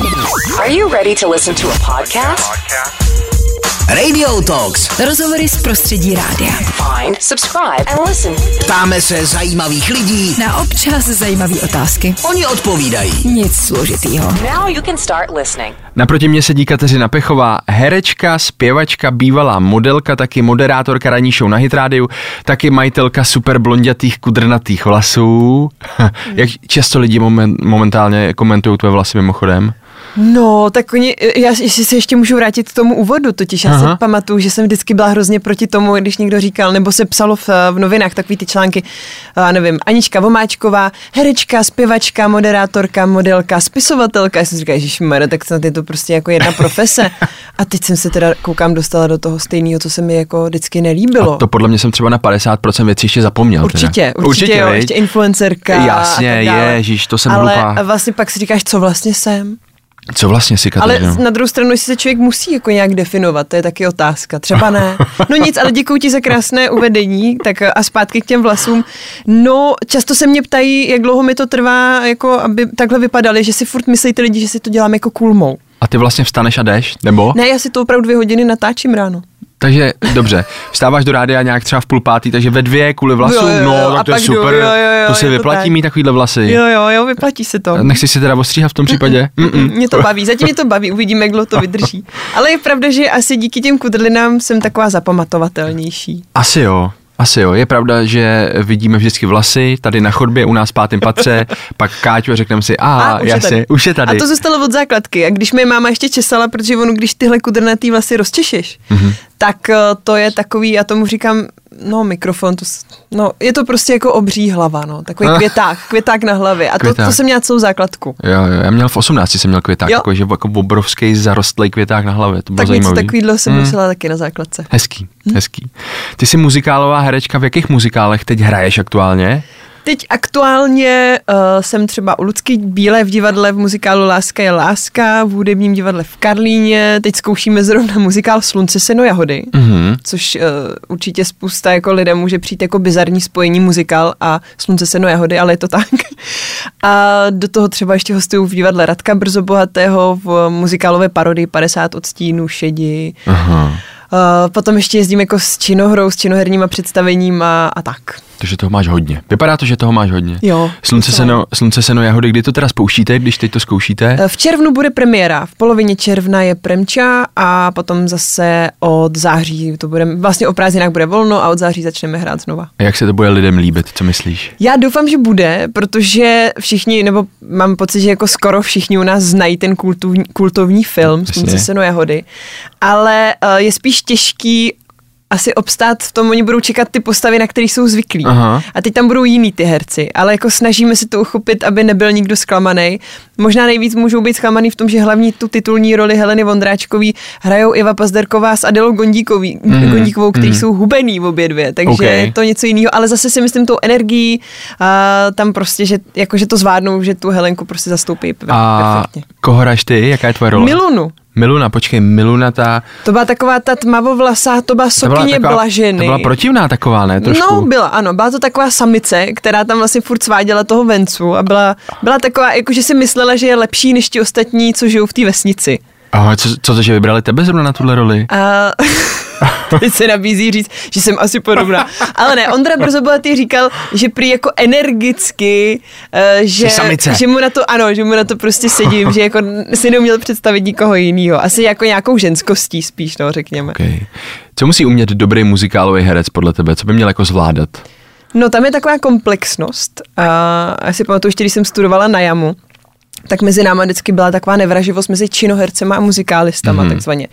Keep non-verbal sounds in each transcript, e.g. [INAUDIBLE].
Are you ready to listen to a podcast? Radio Talks. Rozhovory z prostředí rádia. Find, subscribe, and listen. Ptáme se zajímavých lidí, Na občas zajímavé otázky. oni odpovídají. Nic složitýho. Now you can start listening. Naproti mě sedí Kateřina Pechová, herečka, zpěvačka, bývalá modelka, taky moderátorka ranní show na Hitrádiu, taky majitelka super blondětých kudrnatých vlasů. [LAUGHS] Jak často lidi moment, momentálně komentují tvoje vlasy mimochodem? No, tak oni, já jestli se ještě můžu vrátit k tomu úvodu, totiž já Aha. si pamatuju, že jsem vždycky byla hrozně proti tomu, když někdo říkal, nebo se psalo v, v novinách takový ty články, já nevím, Anička Vomáčková, herečka, zpěvačka, moderátorka, modelka, spisovatelka. Já jsem si říkala, že tak snad je to prostě jako jedna profese. A teď jsem se teda, koukám, dostala do toho stejného, co se mi jako vždycky nelíbilo. A to podle mě jsem třeba na 50% věcí ještě zapomněl. Určitě, teda. určitě, určitě jo, ještě influencerka. Jasně, ježiš, to jsem Ale hlupá. vlastně pak si říkáš, co vlastně jsem. Co vlastně si, Ale Kateřino? na druhou stranu, jestli se člověk musí jako nějak definovat, to je taky otázka. Třeba ne. No nic, ale děkuji ti za krásné uvedení. Tak a zpátky k těm vlasům. No, často se mě ptají, jak dlouho mi to trvá, jako aby takhle vypadaly, že si furt myslí ty lidi, že si to dělám jako kulmou. A ty vlastně vstaneš a jdeš, nebo? Ne, já si to opravdu dvě hodiny natáčím ráno. Takže dobře, vstáváš do rádia nějak třeba v půl pátý, takže ve dvě kvůli vlasům, Jo, jo, jo, no, tak to je pak jdu, super, jo, jo, jo, to se vyplatí tak. mít takovýhle vlasy. Jo, jo, jo, vyplatí se to. Nechci si teda ostříhat v tom případě? Mm-mm. [LAUGHS] Mě to baví, zatím mě to baví, uvidíme, jak dlouho to vydrží. Ale je pravda, že asi díky těm kudrlinám jsem taková zapamatovatelnější. Asi jo. Asi jo, je pravda, že vidíme vždycky vlasy tady na chodbě u nás v pátém patře, [LAUGHS] pak Káťu a řekneme si, a, A, už je jasně, tady. už je tady. A to zůstalo od základky. A když mi máma ještě česala, protože ono, když tyhle kudrnatý vlasy rozčešeš, Mhm. mm-hmm. tak eh, to je takový, já tomu říkám, no mikrofon, to, no je to prostě jako obří hlava, no, takový Ah. květák, květák na hlavě. A to, Květák. to jsem měla celou základku. Jo, jo, já měl v 18 jsem měl květák, Jo. jako, že jako obrovský zarostlý květák na hlavě, to bylo Tak zajímavý. takového jsem Mm. nosila taky na základce. Hezký, Hm? hezký. Ty jsi muzikálová herečka, v jakých muzikálech teď hraješ aktuálně? Teď aktuálně uh, jsem třeba u Lucky Bílé v divadle v muzikálu Láska je láska, v hudebním divadle v Karlíně, teď zkoušíme zrovna muzikál Slunce, seno, jahody, Mhm. což uh, určitě spousta jako lidem může přijít jako bizarní spojení muzikál a Slunce, seno, jahody, ale je to tak. [LAUGHS] A do toho třeba ještě hostuju v divadle Radka Brzo Bohatého v muzikálové parodii 50 odstínů šedi. Aha. Uh, potom ještě jezdím jako s činohrou, s činoherníma představeníma a tak. Takže toho máš hodně. Vypadá to, že toho máš hodně. Jo, Slunce seno, slunce seno jahody, kdy to teda spouštíte, když teď to zkoušíte? V červnu bude premiéra, v polovině června je premča a potom zase od září, to bude, vlastně o prázdninách bude volno a od září začneme hrát znova. A jak se to bude lidem líbit, co myslíš? Já doufám, že bude, protože všichni, nebo mám pocit, že jako skoro všichni u nás znají ten kultovní, kultovní film. Slunce seno jahody, ale uh, je spíš těžký asi obstát v tom, oni budou čekat ty postavy, na které jsou zvyklí. Aha. A teď tam budou jiný ty herci, ale jako snažíme se to uchopit, aby nebyl nikdo zklamaný. Možná nejvíc můžou být zklamaný v tom, že hlavní tu titulní roli Heleny Vondráčkový hrajou Iva Pazderková s Adelou Gondíkový, mm, Gondíkovou, který jsou hubený obě dvě, takže Ok. je to něco jiného, ale zase si myslím tou energií a tam prostě, že, jako, že to zvládnou, že tu Helenku prostě zastoupí A perfektně. koho hraješ ty? Jaká je tvoje role? Milunu. Miluna, počkej, Miluna ta... To byla taková ta tmavovlasá, to byla ta byla sokyně taková, blaženy. Ta byla protivná taková, ne? Trošku. No, byla, ano. Byla to taková samice, která tam vlastně furt sváděla toho vencu a byla, byla taková, jako že si myslela, že je lepší než ti ostatní, co žijou v té vesnici. Aha, co, co to, že vybrali tebe zrovna na tuhle roli? A [LAUGHS] teď se nabízí říct, že jsem asi podobná. Ale ne, Ondra Brzobohatý říkal, že prý jako energicky, eh, že, že mu na to, ano, že mu na to prostě sedím, že jako si neuměl představit nikoho jiného. Asi jako nějakou ženskostí spíš, no, řekněme. Okay. Co musí umět dobrý muzikálový herec podle tebe? Co by měl jako zvládat? No tam je taková komplexnost. A já si pamatuju ještě, když jsem studovala na JAMu, tak mezi náma vždycky byla taková nevraživost mezi činohercema a muzikálistama, mm-hmm. takzvaně.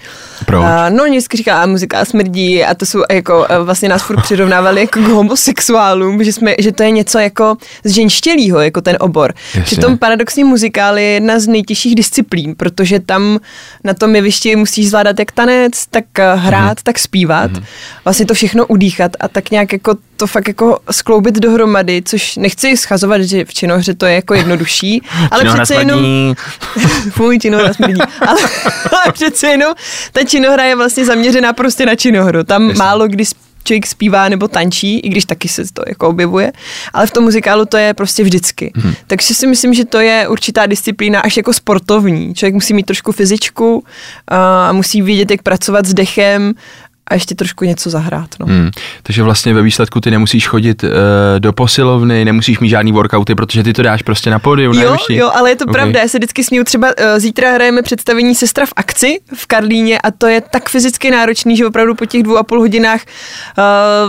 Proč? A, no, oni vždycky říká, a muzikál smrdí a to jsou jako, vlastně nás furt přirovnávali jako k homosexuálům, že, jsme, že to je něco jako zženštělýho, jako ten obor. Jasně. Přitom paradoxní muzikál je jedna z nejtěžších disciplín, protože tam na tom jevišti musíš zvládat jak tanec, tak eh, hrát, tak zpívat, vlastně to všechno udýchat a tak nějak jako to fakt jako skloubit dohromady, což nechci schazovat, že v činohře to je jako jednodušší, [LAUGHS] ale přece jenom... [LAUGHS] Fuj, činohra smrdí. [LAUGHS] Ale, ale přece jenom ta činohra je vlastně zaměřená prostě na činohru. Tam Jasně. málo kdy člověk zpívá nebo tančí, i když taky se to jako objevuje, ale v tom muzikálu to je prostě vždycky. Hmm. Takže si myslím, že to je určitá disciplína až jako sportovní. Člověk musí mít trošku fyzičku a musí vědět, jak pracovat s dechem a ještě trošku něco zahrát. No. Hmm. Takže vlastně ve výsledku ty nemusíš chodit uh, do posilovny, nemusíš mít žádný workouty, protože ty to dáš prostě na pódium. Jo, nevíš? jo, ale je to Ok. okay. pravda, já se vždycky směju, třeba uh, zítra hrajeme představení Sestra v akci v Karlíně a to je tak fyzicky náročný, že opravdu po těch dvou a půl hodinách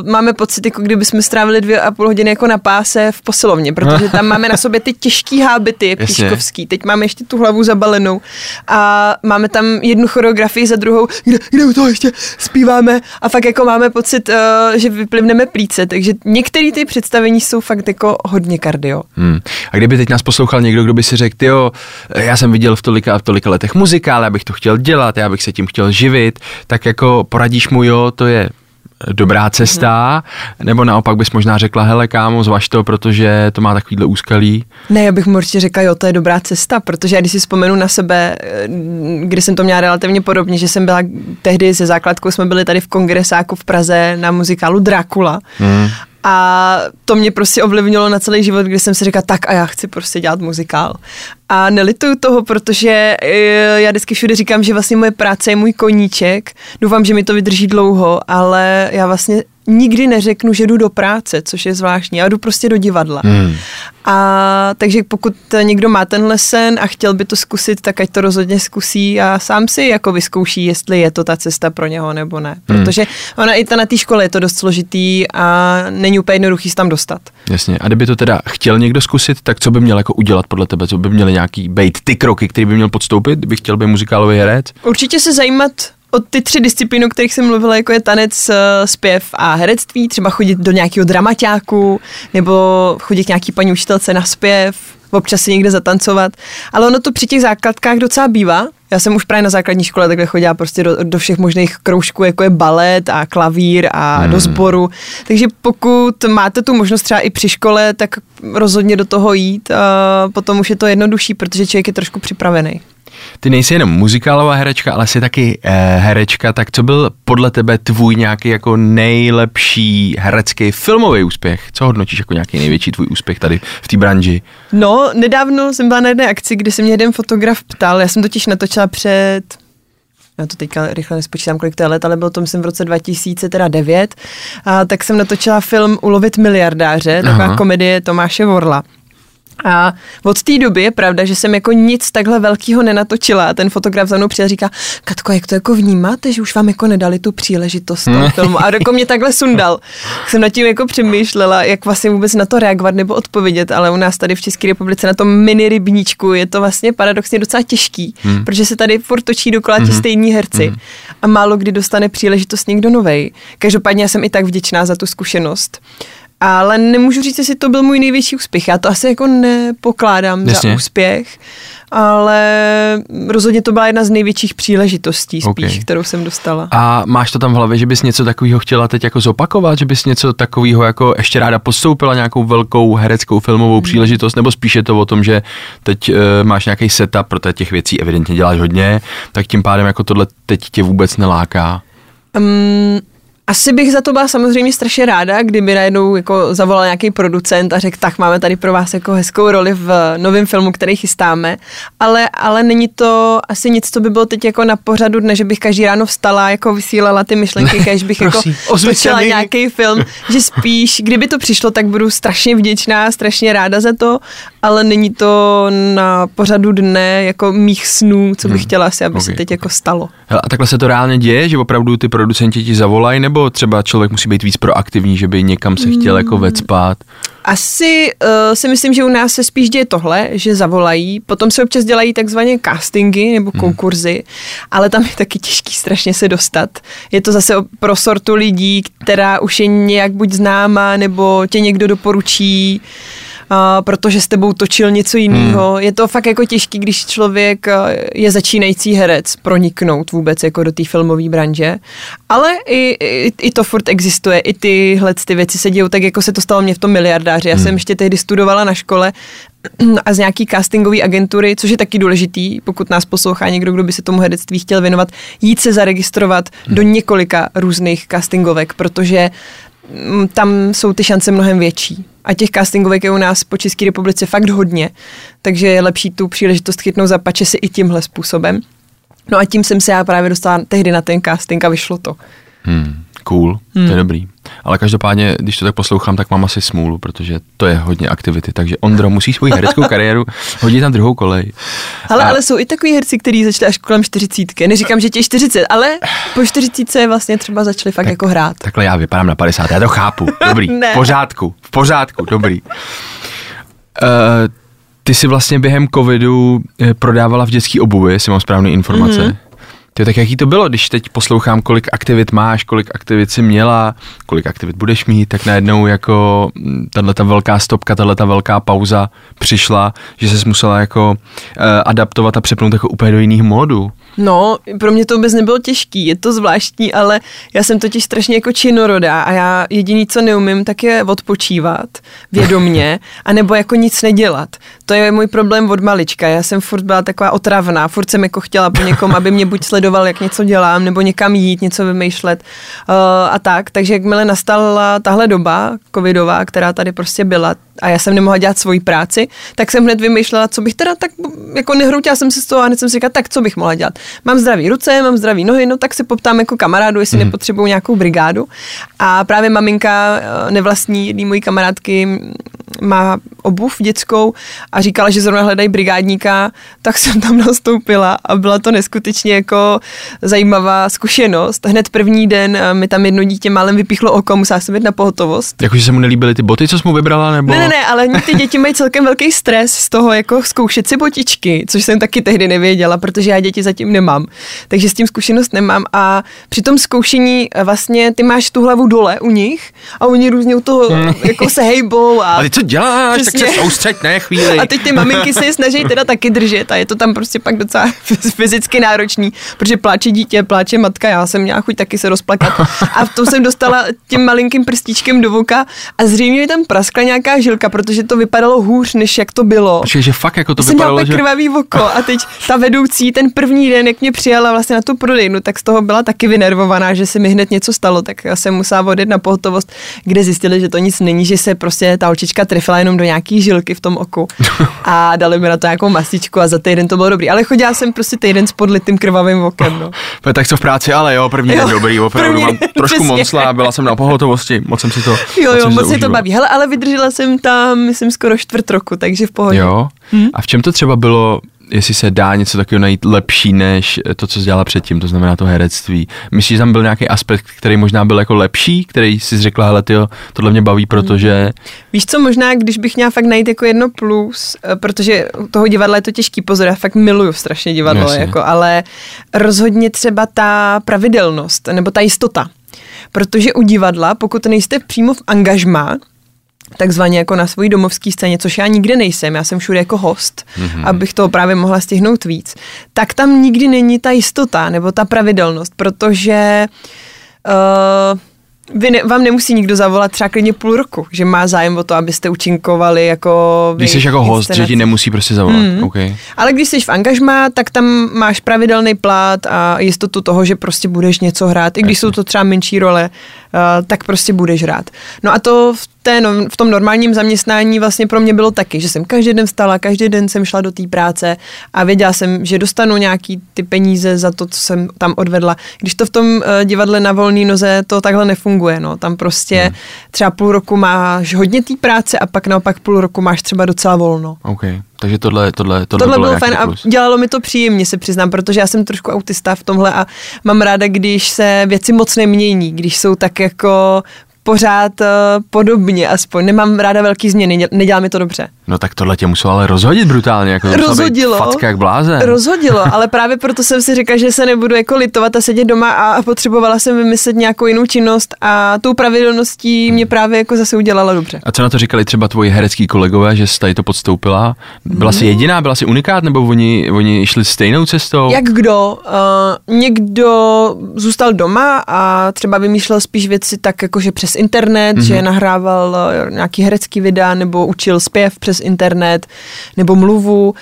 uh, máme pocit, jako kdyby jsme strávili dvě a půl hodiny jako na páse v posilovně, protože tam máme na sobě ty těžký hábity píškovský, teď máme ještě tu hlavu zabalenou a máme tam jednu choreografii za druhou, kde, kde toho ještě zpíváme a fakt jako máme pocit, uh, že vyplivneme plíce, takže některé ty představení jsou fakt jako hodně kardio. Hmm. A kdyby teď nás poslouchal někdo, kdo by si řekl, jo, já jsem viděl v tolika a v tolika letech muzikál, já bych to chtěl dělat, já bych se tím chtěl živit, tak jako poradíš mu, jo, to je dobrá cesta, mm-hmm. nebo naopak bys možná řekla, hele kámo, zvaž to, protože to má takovýhle úskalí. Ne, já bych mu určitě řekla, jo, to je dobrá cesta, protože já když si vzpomenu na sebe, eh, kdy jsem to měla relativně podobně, že jsem byla tehdy se základkou, jsme byli tady v kongresáku v Praze na muzikálu Dracula. Mm. A to mě prostě ovlivnilo na celý život, kdy jsem si říkala, tak a já chci prostě dělat muzikál. A nelituju toho, protože eh, já vždycky všude říkám, že vlastně moje práce je můj koníček. Doufám, že mi to vydrží dlouho, ale já vlastně nikdy neřeknu, že jdu do práce, což je zvláštní. Já jdu prostě do divadla. Hmm. A takže pokud někdo má tenhle sen a chtěl by to zkusit, tak ať to rozhodně zkusí a sám si jako vyzkouší, jestli je to ta cesta pro něho nebo ne. Protože ona i ta na té škole je to dost složitý a není úplně jednoduchý se tam dostat. Jasně. A kdyby to teda chtěl někdo zkusit, tak co by měl jako udělat podle tebe? Co by měly nějaký být ty kroky, který by měl podstoupit, kdyby chtěl být muzikálový herec? Určitě se zajímat o ty tři disciplíny, o kterých jsem mluvila, jako je tanec, eh, zpěv a herectví, třeba chodit do nějakého dramaťáku, nebo chodit nějaký paní učitelce na zpěv, občas si někde zatancovat. Ale ono to při těch základkách docela bývá. Já jsem už právě na základní škole takhle chodila prostě do, do všech možných kroužků, jako je balet a klavír a hmm. do sboru. Takže pokud máte tu možnost třeba i při škole, tak rozhodně do toho jít. A potom už je to jednodušší, protože člověk je trošku připravený. Ty nejsi jenom muzikálová herečka, ale jsi taky eh, herečka, tak co byl podle tebe tvůj nějaký jako nejlepší herecký filmový úspěch? Co hodnotíš jako nějaký největší tvůj úspěch tady v té branži? No, nedávno jsem byla na jedné akci, kde se mě jeden fotograf ptal, já jsem totiž natočila před já to teďka rychle nespočítám, kolik to je let, ale bylo to myslím v roce 2009, a tak jsem natočila film Ulovit miliardáře, taková Aha. komedie Tomáše Vorla. A od té doby je pravda, že jsem jako nic takhle velkého nenatočila. Ten fotograf za mnou přijel a říká, Katko, jak to jako vnímáte, že už vám jako nedali tu příležitost toho filmu. A jako mě takhle sundal. Jsem nad tím jako přemýšlela, jak vlastně vůbec na to reagovat nebo odpovědět, ale u nás tady v České republice na tom mini rybníčku je to vlastně paradoxně docela těžký, hmm. protože se tady furt točí dokola ti stejní herci a málo kdy dostane příležitost někdo novej. Každopádně já jsem i tak vděčná za tu zkušenost. Ale nemůžu říct, jestli to byl můj největší úspěch. Já to asi jako nepokládám Jasně. za úspěch, ale rozhodně to byla jedna z největších příležitostí spíš, Ok. kterou jsem dostala. A máš to tam v hlavě, že bys něco takového chtěla teď jako zopakovat, že bys něco takového jako ještě ráda podstoupila nějakou velkou hereckou filmovou příležitost, nebo spíš je to o tom, že teď uh, máš nějaký setup, protože těch věcí evidentně děláš hodně, tak tím pádem jako tohle teď tě vůbec neláká. Um, asi bych za to byla samozřejmě strašně ráda, kdyby najednou jako zavolal nějaký producent a řekl, tak máme tady pro vás jako hezkou roli v novém filmu, který chystáme, ale, ale není to asi nic, co by bylo teď jako na pořadu dne, že bych každý ráno vstala, jako vysílala ty myšlenky, kež bych jako točila nějaký film, že spíš, kdyby to přišlo, tak budu strašně vděčná, strašně ráda za to, ale není to na pořadu dne jako mých snů, co bych chtěla asi, aby Ok, se teď jako stalo. Hele, a takhle se to reálně děje, že opravdu ty producenti ti zavolají, nebo třeba člověk musí být víc proaktivní, že by někam se chtěl jako vecpat? Asi uh, si myslím, že u nás se spíš děje tohle, že zavolají, potom se občas dělají takzvané castingy nebo konkurzy, ale tam je taky těžký strašně se dostat. Je to zase o- pro sortu lidí, která už je nějak buď známá, nebo tě někdo doporučí, uh, protože s tebou točil něco jiného. Hmm. Je to fakt jako těžký, když člověk uh, je začínající herec, proniknout vůbec jako do té filmové branže. Ale i, i, i to furt existuje, i tyhle ty věci se dějou, tak jako se to stalo mě v tom miliardáři. Já hmm. jsem ještě tehdy studovala na škole [CLEARS THROAT] a z nějaký castingové agentury, což je taky důležitý, pokud nás poslouchá někdo, kdo by se tomu herectví chtěl věnovat, jít se zaregistrovat do několika různých castingovek, protože mm, tam jsou ty šance mnohem větší. A těch castingovek je u nás po České republice fakt hodně, takže je lepší tu příležitost chytnout za pače si i tímhle způsobem. No a tím jsem se já právě dostala tehdy na ten casting a vyšlo to. Hmm, cool, hmm. to je dobrý. Ale každopádně, když to tak poslouchám, tak mám asi smůlu, protože to je hodně aktivity. Takže Ondro musí svoji hereckou kariéru hodit na druhou kolej. Ale, A- ale jsou i takový herci, kteří začali až kolem 40. Neříkám, že tě je 40, ale po 40 vlastně třeba začali fakt jako hrát. Takhle já vypadám na 50, já to chápu. Dobrý, [LAUGHS] Ne. v pořádku, v pořádku, dobrý. Uh, ty si vlastně během covidu eh, prodávala v dětský obuvi, jestli mám správné informace. Mhm. Mm-hmm. Ty, tak jaký to bylo, když teď poslouchám, kolik aktivit máš, kolik aktivit si měla, kolik aktivit budeš mít, tak najednou jako tahle ta velká stopka, tahle ta velká pauza přišla, že jsi musela jako uh, adaptovat a přepnout jako úplně do jiných módů. No, pro mě to vůbec nebylo těžký, je to zvláštní, ale já jsem totiž strašně jako činorodá a já jediný, co neumím, tak je odpočívat vědomně, [LAUGHS] anebo jako nic nedělat. To je můj problém od malička, já jsem furt byla taková otravná, furt jsem jako chtěla po někom, aby mě buď sledoval, jak něco dělám, nebo někam jít, něco vymýšlet uh, a tak, takže jakmile nastala tahle doba covidová, která tady prostě byla a já jsem nemohla dělat svoji práci, tak jsem hned vymýšlela, co bych teda tak, jako nehroutila jsem se z toho a hned jsem si říkala, tak co bych mohla dělat. Mám zdravý ruce, mám zdravý nohy, no tak se poptám jako kamarádu, jestli hmm. nepotřebuju nějakou brigádu. A právě maminka eh, nevlastní jedný mojí kamarádky má obuv dětskou a říkala, že zrovna hledají brigádníka, tak jsem tam [LAUGHS] nastoupila a byla to neskutečně jako zajímavá zkušenost. Hned první den eh, mi tam jedno dítě málem vypíchlo oko, musela jsem jít na pohotovost. Jakože se mu nelíbily ty boty, co jsi mu vybrala, nebo? Ne, ne, ne, ale ty děti mají celkem velký stres z toho jako zkoušet si botičky, což jsem taky tehdy nevěděla, protože já děti zatím nemám. Takže s tím zkušenost nemám a při tom zkoušení eh, vlastně ty máš tu hlavu dole u nich a oni různě u toho jako se hejbou a... [LAUGHS] A ty co děláš? Tak Přesně. se soustřeď, ne chvíli. A teď ty maminky se je snaží teda taky držet a je to tam prostě pak docela fyzicky náročný, protože pláče dítě, pláče matka, já jsem měla chuť taky se rozplakat. A v tom jsem dostala tím malinkým prstíčkem do voka a zřejmě mi tam praskla nějaká žilka, protože to vypadalo hůř, než jak to bylo. Počkej, že fakt jako to jsem měla vypadalo, úplně že... krvavý oko a teď ta vedoucí ten první den, jak mě přijala vlastně na tu prodejnu, tak z toho byla taky vynervovaná, že se mi hned něco stalo, tak já jsem musela odjet na pohotovost, kde zjistili, že to nic není, že se prostě ta holčička trefila jenom do nějaký žilky v tom oku [LAUGHS] a dali mi na to nějakou masičku a za týden to bylo dobrý. Ale chodila jsem prostě týden s podlitým krvavým okem. No. No, [LAUGHS] Tak co v práci, ale jo, první den Jo, dobrý, opravdu první mám den, trošku monsla, byla jsem na pohotovosti, moc jsem si to Jo, jo, moc se to baví. Hele, ale vydržela jsem tam, myslím, skoro čtvrt roku, takže v pohodě. Jo, Hm? a v čem to třeba bylo, jestli se dá něco takového najít lepší než to, co jsi dělala předtím, to znamená to herectví. Myslíš, že tam byl nějaký aspekt, který možná byl jako lepší, který jsi řekla, hele, tyjo, tohle mě baví, protože... Víš co, možná, když bych měla fakt najít jako jedno plus, eh, protože u toho divadla je to těžký, pozor, já fakt miluju strašně divadlo, Jasně. jako, ale rozhodně třeba ta pravidelnost, nebo ta jistota. Protože u divadla, pokud nejste přímo v angažmá, takzvaně jako na svojí domovské scéně, což já nikde nejsem, já jsem všude jako host, mm-hmm. abych toho právě mohla stihnout víc, tak tam nikdy není ta jistota nebo ta pravidelnost, protože uh, vy ne, vám nemusí nikdo zavolat třeba klidně půl roku, že má zájem o to, abyste účinkovali jako... Když jsi jako host, že ti nemusí prostě zavolat, Mhm. okay. Ale když jsi v angažmá, tak tam máš pravidelný plát a jistotu toho, že prostě budeš něco hrát. I když jsou to třeba menší role, tak prostě budeš hrát. No a to v, té, v tom normálním zaměstnání vlastně pro mě bylo taky, že jsem každý den vstala, každý den jsem šla do té práce a věděla jsem, že dostanu nějaký ty peníze za to, co jsem tam odvedla. Když to v tom uh, divadle na volné noze, to takhle nefunguje. No. Tam prostě hmm. třeba půl roku máš hodně té práce a pak naopak půl roku máš třeba docela volno. okay. Takže tohle, tohle, tohle, Tohle bylo bylo fajn a plus. dělalo mi to příjemně, se přiznám, protože já jsem trošku autista v tomhle a mám ráda, když se věci moc nemění, když jsou tak jako pořád uh, podobně aspoň. Nemám ráda velký změny, děl- nedělá mi to dobře. No tak tohle tě muselo ale rozhodit brutálně, jako Rozhodilo. Facka jak blázen. Rozhodilo, [LAUGHS] ale právě proto jsem si řekla, že se nebudu jako litovat a sedět doma a potřebovala jsem vymyslet nějakou jinou činnost a tou pravidelností mě právě jako zase udělala dobře. A co na to říkali třeba tvoji herecký kolegové, že jsi tady to podstoupila? Byla jsi jediná, byla jsi unikát, nebo oni, oni šli stejnou cestou? Jak kdo? Uh, někdo zůstal doma a třeba vymýšlel spíš věci tak jakože přes internet, mm-hmm. že nahrával uh, nějaký herecký videa nebo učil zpěv přes přes internet nebo mluvu, uh,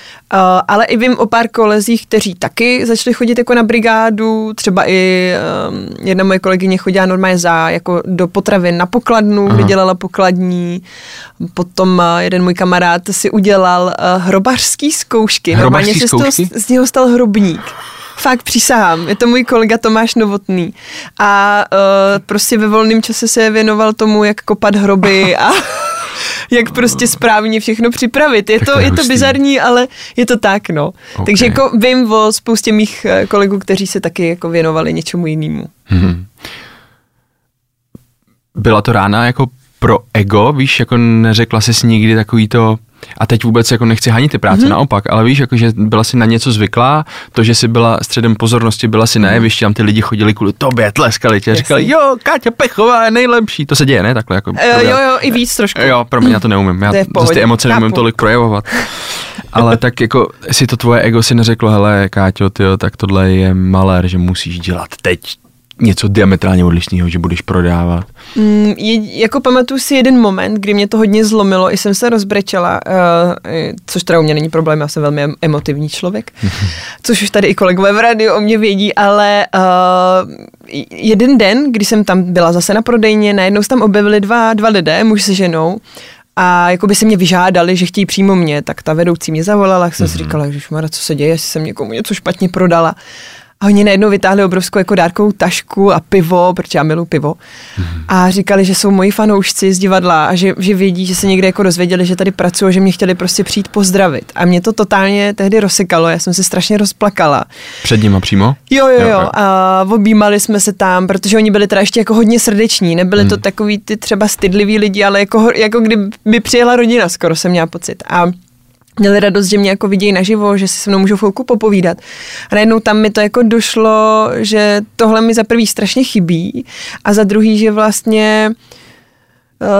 ale i vím o pár kolezích, kteří taky začali chodit jako na brigádu, třeba i um, jedna moje kolegyně chodila normálně za jako do potravin na pokladnu, Aha. kde dělala pokladní, potom uh, jeden můj kamarád si udělal uh, hrobařský zkoušky, normálně Hrobařský se z, toho, zkoušky? z něho stal hrobník. Fakt přísahám, je to můj kolega Tomáš Novotný. A uh, prostě ve volném čase se věnoval tomu, jak kopat hroby a jak prostě správně všechno připravit. Je to, je to bizarní, ale je to tak, no. Ok. Takže jako vím o spoustě mých eh, kolegů, kteří se taky jako věnovali něčemu jinému. Mhm. Byla to rána jako pro ego, víš, jako neřekla jsi nikdy takový to, a teď vůbec jako nechci hanit ty práce, mm-hmm. naopak, ale víš, jako, že byla si na něco zvyklá, to, že jsi byla středem pozornosti, byla si na jevišti, tam ty lidi chodili kvůli tobě, tleskali tě, říkali, jo, Káťa Pechová je nejlepší, to se děje, ne, takhle jako. Uh, jo, jo, i víc trošku. Jo, pro mě já to neumím. Já To zase ty emoce neumím chápu. tolik projevovat. [LAUGHS] Ale tak jako si to tvoje ego si neřeklo, hele, Káťo, tyjo, tak tohle je malér, že musíš dělat teď něco diametrálně odlišného, že budeš prodávat. Mm, je, jako pamatuju si jeden moment, kdy mě to hodně zlomilo, i jsem se rozbrečela, uh, což teda u mě není problém, já jsem velmi em- emotivní člověk, [LAUGHS] což už tady i kolegové v rádiu o mě vědí, ale uh, jeden den, kdy jsem tam byla zase na prodejně, najednou se tam objevili dva, dva lidé, muž se ženou, a jako by se mě vyžádali, že chtějí přímo mě, tak ta vedoucí mě zavolala, jak jsem si říkala, že co se děje, jestli jsem někomu něco špatně prodala. A oni najednou vytáhli obrovskou jako dárkovou tašku a pivo, protože já miluji pivo. A říkali, že jsou moji fanoušci z divadla a že, že vědí, že se někde jako dozvěděli, že tady pracuji, a že mě chtěli prostě přijít pozdravit. A mě to totálně tehdy rozsekalo, já jsem se strašně rozplakala. Před nima přímo? Jo, jo, Jo, jo. A objímali jsme se tam, protože oni byli teda ještě jako hodně srdeční. Nebyli to takový ty třeba stydliví lidi, ale jako, jako kdyby přijela rodina, skoro jsem měla pocit. A měli radost, že mě jako vidějí naživo, že si se mnou můžou chvilku popovídat. A najednou tam mi to jako došlo, že tohle mi za prvý strašně chybí a za druhý, že vlastně uh,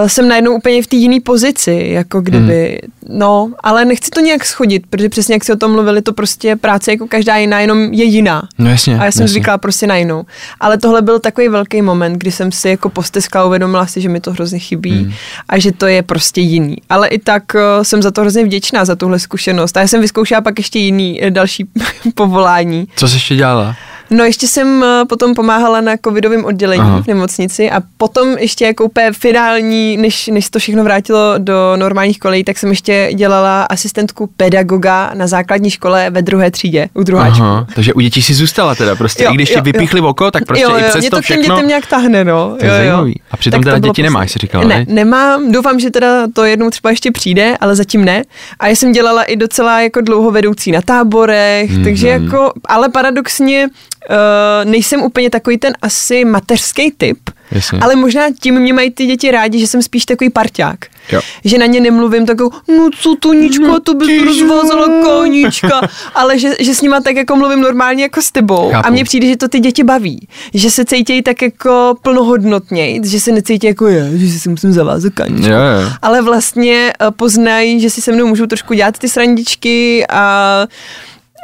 jsem najednou úplně v té jiné pozici, jako kdyby, hmm. no, ale nechci to nějak schodit, protože přesně jak si o tom mluvili, to prostě práce jako každá jiná, jenom je jiná. No jasně. A já jsem jasně. zvyklá prostě na jinou. Ale tohle byl takový velký moment, kdy jsem si jako posteskla a uvědomila si, že mi to hrozně chybí hmm. a že to je prostě jiný. Ale i tak uh, jsem za to hrozně vděčná, za tuhle zkušenost. A já jsem vyzkoušela pak ještě jiný eh, další [LAUGHS] povolání. Co jsi ještě dělala? No ještě jsem eh, potom pomáhala na covidovém oddělení Aha. V nemocnici a potom ještě jako úplně finální, než, než to všechno vrátilo do normálních kolejí, tak jsem ještě dělala asistentku pedagoga na základní škole ve druhé třídě u druháčku. Aha, takže u dětí si zůstala teda prostě, Jo, i když ti jo, jo. vypíchli oko, tak prostě jo, jo, i přes mě to to všechno. dětem nějak tahne, no. To je jo, jo. zajímavý. A přitom Tak teda děti nemáš, poslední. jsi říkala, ne? ne? nemám, doufám, že teda to jednou třeba ještě přijde, ale zatím ne. A já jsem dělala i docela jako dlouho vedoucí na táborech, Mhm. mm-hmm. takže jako, ale paradoxně uh, nejsem úplně takový ten asi mateřský typ, Jasně. ale možná tím mě mají ty děti rádi, že jsem spíš takový parťák. Jo. Že na ně nemluvím takovou, no co to Ničko, to bys rozvázala koníčka, [LAUGHS] ale že, že s nima tak jako mluvím normálně jako s tebou. Chápu. A mně přijde, že to ty děti baví. Že se cítějí tak jako plnohodnotně, že se necítí jako je, že si musím zavázat koníčko. Jo, jo. Ale vlastně eh, poznají, že si se mnou můžou trošku dělat ty srandičky a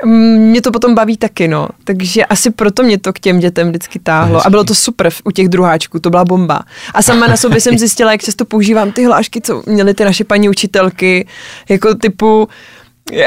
mě to potom baví taky, no. Takže asi proto mě to k těm dětem vždycky táhlo. A bylo to super u těch druháčků, to byla bomba. A sama na sobě jsem zjistila, jak často používám ty hlášky, co měly ty naše paní učitelky, jako typu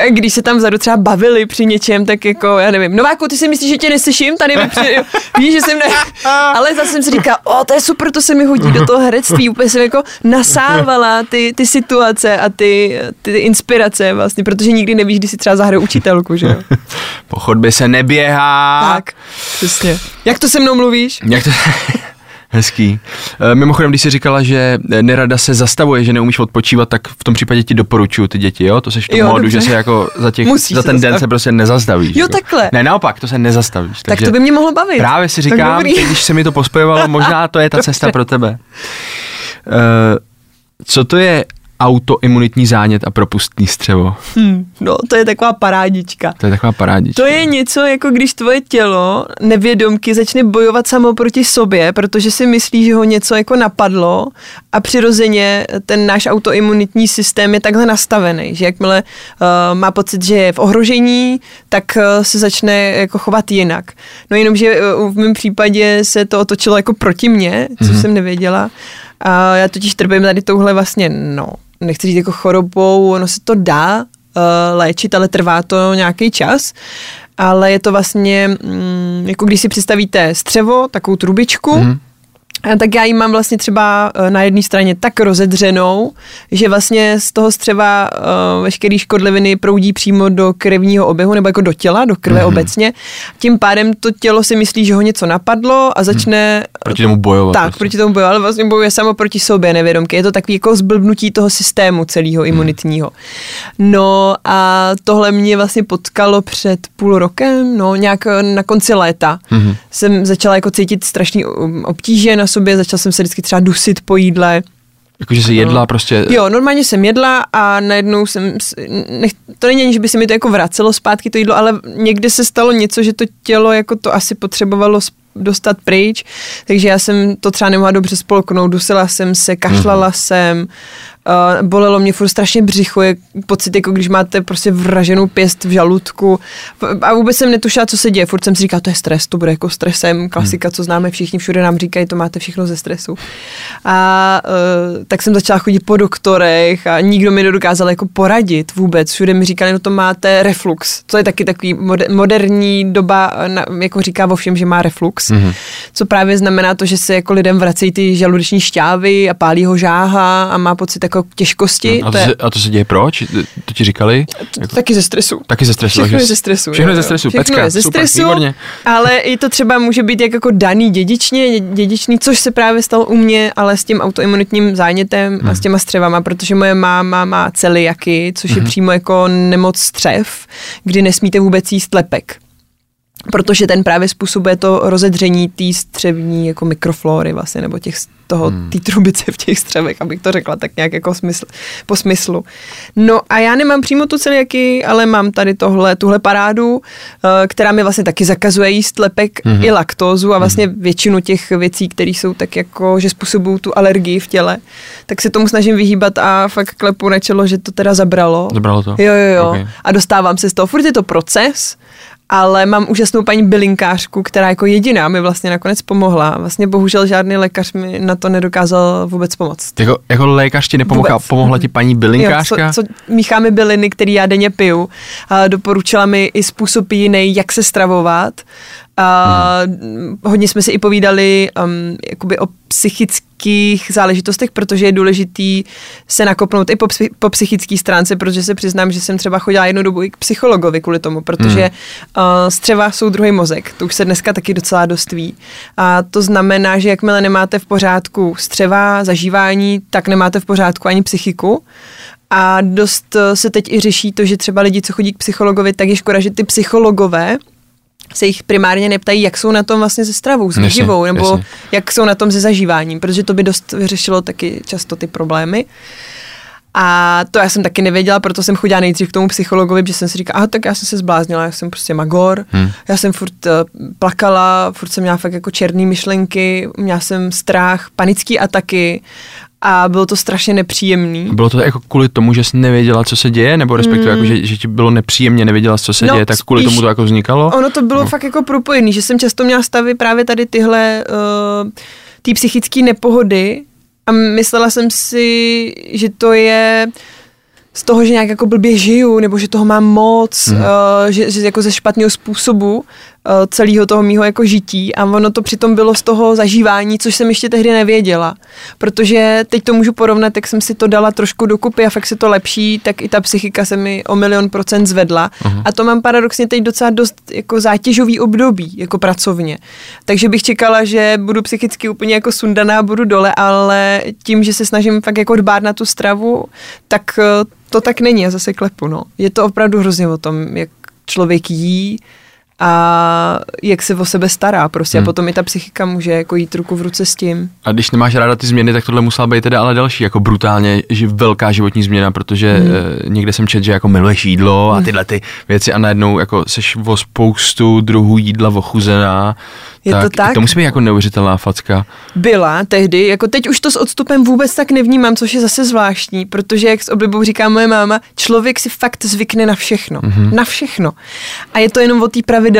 když se tam vzadu třeba bavili při něčem, tak jako, já nevím, Nováku, ty si myslíš, že tě neslyším? Tady mi při... [LAUGHS] Víš, že jsem ne... Ale zase jsem si říkala, o, to je super, to se mi hodí do toho herectví. Úplně jsem jako nasávala ty, ty situace a ty, ty inspirace vlastně, protože nikdy nevíš, kdy si třeba zahraju učitelku, že jo? [LAUGHS] Po chodbě se neběhá. Tak, přesně. Jak to se mnou mluvíš? Jak to... [LAUGHS] Hezký. E, Mimochodem, když jsi říkala, že nerada se zastavuje, že neumíš odpočívat, tak v tom případě ti doporučuju ty děti, jo? To seš v tom Jo, modu, dobře. že se jako za, těch, Musíš za ten den se prostě nezastavíš. Jo, jako. takhle. Ne, naopak, to se nezastavíš. Tak to by mě mohlo bavit. Právě si říkám, teď, když se mi to pospojovalo, možná to je ta [LAUGHS] cesta pro tebe. E, co to je autoimunitní zánět a propustný střevo? Hm, no, to je taková parádička. To je taková parádička. To je něco, jako když tvoje tělo nevědomky začne bojovat samo proti sobě, protože si myslí, že ho něco jako napadlo a přirozeně ten náš autoimunitní systém je takhle nastavený, že jakmile uh, má pocit, že je v ohrožení, tak uh, se začne jako chovat jinak. No jenom, že uh, v mém případě se to otočilo jako proti mně, co mm-hmm. jsem nevěděla. A já totiž trpím tady touhle vlastně, no, nechci říct jako chorobou, ono se to dá uh, léčit, ale trvá to nějaký čas. Ale je to vlastně, mm, jako když si představíte střevo, takovou trubičku, mm tak já ji mám vlastně třeba eh, na jedné straně tak rozedřenou, že vlastně z toho střeva uh, veškeré škodliviny proudí přímo do krevního oběhu nebo jako do těla, do krve mm-hmm. obecně. Tím pádem to tělo si myslí, že ho něco napadlo a začne... Hmm. Proti tomu bojovat. Tak, prostě. proti tomu bojovat, ale vlastně bojuje samo proti sobě nevědomky. Je to takový jako zblbnutí toho systému celého imunitního. No a tohle mě vlastně potkalo před půl rokem, no nějak na konci léta. Mm-hmm. Jsem začala jako cítit strašný um, obtíže na sobě, začala jsem se vždycky třeba dusit po jídle. Jakože jsi jedla prostě... Jo, normálně jsem jedla a najednou jsem, nech, to není ani, že by se mi to jako vracelo zpátky to jídlo, ale někde se stalo něco, že to tělo jako to asi potřebovalo dostat pryč, takže já jsem to třeba nemohla dobře spolknout, dusila jsem se, kašlala mm-hmm. jsem, Uh, bolelo mě furt strašně břicho, je pocit, jako když máte prostě vraženou pěst v žaludku. A vůbec jsem netušila, co se děje. Furt jsem si říkala, to je stres, to bude jako stresem. Klasika, co známe všichni, všude nám říkají, to máte všechno ze stresu. A uh, tak jsem začala chodit po doktorech a nikdo mi nedokázal jako poradit vůbec. Všude mi říkali, no to máte reflux. To je taky takový moderní doba, jako říká o všem, že má reflux. Mm-hmm. Co právě znamená to, že se jako lidem vracejí ty žaludeční šťávy a pálí ho žáha a má pocit jako těžkosti. No, a, to je, se, a to se děje proč? To ti říkali? Jako, taky ze stresu. Taky ze stresu. Všechno je ze stresu. Všechno je ze stresu. Všechno Pecka, je ze super, stresu, výborně. ale i to třeba může být jak jako daný dědičně, dědičný, což se právě stalo u mě, ale s tím autoimunitním zánětem hmm. a s těma střevama, protože moje máma má celiaky, což hmm. je přímo jako nemoc střev, kdy nesmíte vůbec jíst lepek protože ten právě způsobuje to rozedření té střevní jako mikroflory vlastně, nebo těch, toho, hmm. té trubice v těch střevech, abych to řekla tak nějak jako smysl, po smyslu. No a já nemám přímo tu celiaky, ale mám tady tohle, tuhle parádu, eh, která mi vlastně taky zakazuje jíst lepek hmm. i laktózu a vlastně hmm. většinu těch věcí, které jsou tak jako, že způsobují tu alergii v těle, tak se tomu snažím vyhýbat a fakt klepu na čelo, že to teda zabralo. Zabralo to? Jo, jo, jo. Okay. A dostávám se z toho. Furt je to proces, ale mám úžasnou paní bylinkářku, která jako jediná mi vlastně nakonec pomohla. Vlastně bohužel žádný lékař mi na to nedokázal vůbec pomoct. Jako, jako lékař ti nepomohla, Vůbec. pomohla ti paní bylinkářka? Jo, co, co mícháme byliny, který já denně piju. A doporučila mi i způsob jiný, jak se stravovat. A hmm. hodně jsme si i povídali um, jakoby o psychických záležitostech, protože je důležitý se nakopnout i po, psy, po psychické stránce, protože se přiznám, že jsem třeba chodila jednu dobu i k psychologovi kvůli tomu, protože hmm. uh, střeva jsou druhý mozek, to už se dneska taky docela dost ví. A to znamená, že jakmile nemáte v pořádku střeva, zažívání, tak nemáte v pořádku ani psychiku. A dost se teď i řeší to, že třeba lidi, co chodí k psychologovi, tak je škoda, že ty psychologové se jich primárně neptají, jak jsou na tom vlastně se stravou, s výživou, nebo jasně. jak jsou na tom se zažíváním, protože to by dost vyřešilo taky často ty problémy. A to já jsem taky nevěděla, proto jsem chodila nejdřív k tomu psychologovi, že jsem si říkala, aha, tak já jsem se zbláznila, já jsem prostě magor, hmm. já jsem furt uh, plakala, furt jsem měla fakt jako černé myšlenky, měla jsem strach, panické ataky a bylo to strašně nepříjemný. Bylo to jako kvůli tomu, že jsi nevěděla, co se děje, nebo respektive mm. jako, že, že ti bylo nepříjemně, nevěděla, co se No, děje, tak kvůli spíš- tomu to jako vznikalo? Ono to bylo No. fakt jako propojený, že jsem často měla stavy právě tady tyhle uh, ty psychické nepohody a myslela jsem si, že to je z toho, že nějak jako blbě žiju, nebo že toho mám moc, mm. uh, že, že jako ze špatného způsobu celého toho mýho jako žití a ono to přitom bylo z toho zažívání, což jsem ještě tehdy nevěděla, protože teď to můžu porovnat, jak jsem si to dala trošku dokupy a fakt se to lepší, tak i ta psychika se mi o milion procent zvedla Mhm. a to mám paradoxně teď docela dost jako zátěžový období, jako pracovně. Takže bych čekala, že budu psychicky úplně jako sundaná, budu dole, ale tím, že se snažím fakt jako dbát na tu stravu, tak eh, to tak není, já zase klepu, no. Je to opravdu hrozně o tom, jak člověk jí a jak se o sebe stará prostě Hmm. a potom i ta psychika může jako jít ruku v ruce s tím. A když nemáš ráda ty změny, tak tohle musela být teda ale další, jako brutálně ži, velká životní změna, protože Hmm. mm. e, někde jsem četl, že jako miluješ jídlo a tyhle ty věci a najednou jako seš o spoustu druhů jídla ochuzená. Je to tak? To musí být jako neuvěřitelná facka. Byla tehdy, jako teď už to s odstupem vůbec tak nevnímám, což je zase zvláštní, protože jak s oblibou říká moje máma, člověk si fakt zvykne na všechno. Mm-hmm. Na všechno. A je to jenom o té pravidelnosti.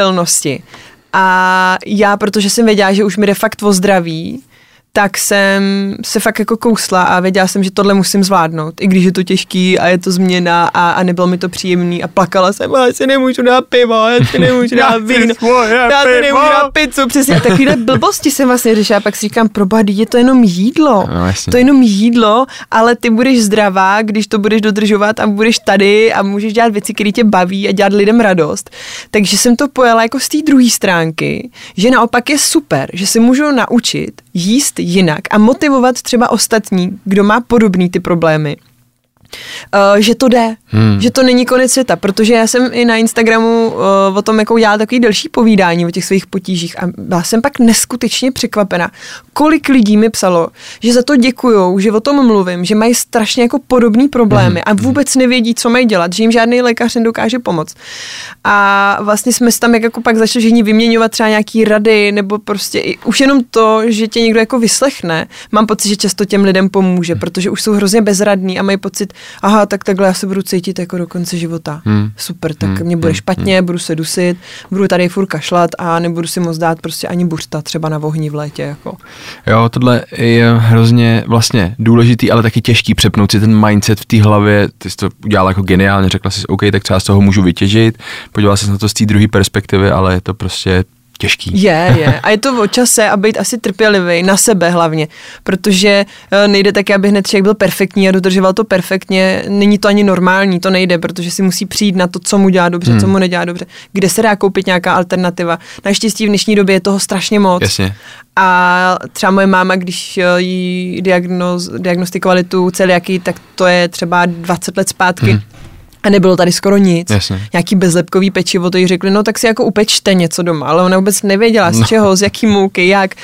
A já, protože jsem věděla, že už mi jde fakt o zdraví, tak jsem se fakt jako kousla a věděla jsem, že tohle musím zvládnout, i když je to těžký a je to změna a, a nebylo mi to příjemný a plakala jsem, já si nemůžu dát pivo, já si nemůžu [LAUGHS] dát víno, já si nemůžu dát pizzu, přesně takovýhle blbosti jsem vlastně řešila, pak si říkám, probadí, je to jenom jídlo, No, jasně. to je jenom jídlo, ale ty budeš zdravá, když to budeš dodržovat a budeš tady a můžeš dělat věci, které tě baví a dělat lidem radost. Takže jsem to pojala jako z té druhé stránky, že naopak je super, že se můžu naučit jíst jinak a motivovat třeba ostatní, kdo má podobný ty problémy. Uh, že to jde, hmm. že to není konec světa, protože já jsem i na Instagramu uh, o tom jako udělala takový delší povídání o těch svých potížích a byla jsem pak neskutečně překvapena, kolik lidí mi psalo, že za to děkujou, že o tom mluvím, že mají strašně jako podobný problémy a vůbec nevědí, co mají dělat, že jim žádný lékař nedokáže pomoct. A vlastně jsme se tam jak jako pak začali všichni vyměňovat třeba nějaký rady, nebo prostě i, už jenom to, že tě někdo jako vyslechne, mám pocit, že často těm lidem pomůže, protože už jsou hrozně bezradní a mají pocit, aha, tak takhle já se budu cítit jako do konce života. Hmm. Super, tak Hmm, mě bude hmm, špatně, budu se dusit, budu tady furt kašlat a nebudu si moc dát prostě ani buřta třeba na vohni v létě. Jako. Jo, tohle je hrozně vlastně důležitý, ale taky těžký přepnout si ten mindset v té hlavě. Ty jsi to udělala jako geniálně, řekla jsi, OK, tak třeba z toho můžu vytěžit, podívala se na to z té druhé perspektivy, ale je to prostě těžký. Je, je. A je to o čase a být asi trpělivý, na sebe hlavně, protože eh, nejde tak, aby hned člověk byl perfektní a dodržoval to perfektně. Není to ani normální, to nejde, protože si musí přijít na to, co mu dělá dobře, hmm. co mu nedělá dobře, kde se dá koupit nějaká alternativa. Naštěstí v dnešní době je toho strašně moc. Jasně. A třeba moje máma, když eh, jí diagnoz, diagnostikovali tu celiakii, tak to je třeba 20 let zpátky. Hmm. A nebylo tady skoro nic. Jasně. Nějaký bezlepkový pečivo, to jí řekli, no tak si jako upečte něco doma, ale ona vůbec nevěděla z No. čeho, z jaký mouky, jak.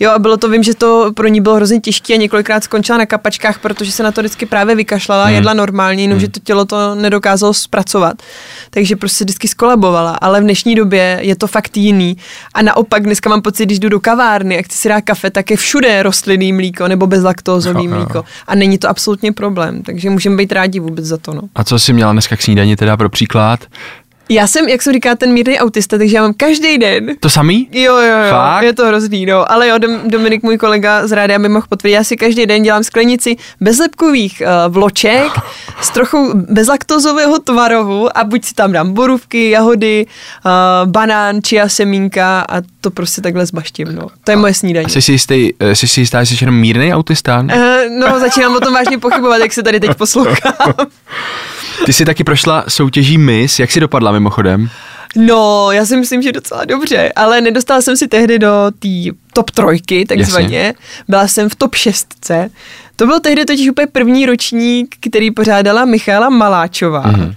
Jo a bylo to, vím, že to pro ní bylo hrozně těžké a několikrát skončila na kapačkách, protože se na to vždycky právě vykašlala, Hmm. jedla normálně, jenomže to tělo to nedokázalo zpracovat. Takže prostě vždycky skolabovala, ale v dnešní době je to fakt jiný. A naopak dneska mám pocit, když jdu do kavárny a chci si dát kafe, tak je všude rostlinný mlíko nebo bezlaktózový mlíko. A není to absolutně problém, takže můžeme být rádi vůbec za to. No. A co jsi měla dneska k snídani teda pro příklad? Já jsem, jak se říká, ten mírný autista, takže já mám každý den To samý? Jo, jo, jo, Fakt? je to hrozný, no. Ale jo, Dom- Dominik, můj kolega z rádia, by mohl potvrdit, já si každý den dělám sklenici bezlepkových uh, vloček [LAUGHS] s trochou bezlaktozového tvarohu a buď si tam dám borůvky, jahody, uh, banán, chia semínka a to prostě takhle zbaštím, no. To je moje snídaní. A jsi si jistý, eh, jsi si jistá, že jsi jenom mírný autista? Uh, no, začínám o tom vážně pochybovat, jak se tady teď poslouchám. [LAUGHS] Ty jsi taky prošla soutěží Miss, jak jsi dopadla mimochodem? No, já si myslím, že docela dobře, ale nedostala jsem si tehdy do té top trojky, takzvaně. Jasně. Byla jsem v top šestce. To byl tehdy totiž úplně první ročník, který pořádala Michála Maláčová. Mm-hmm.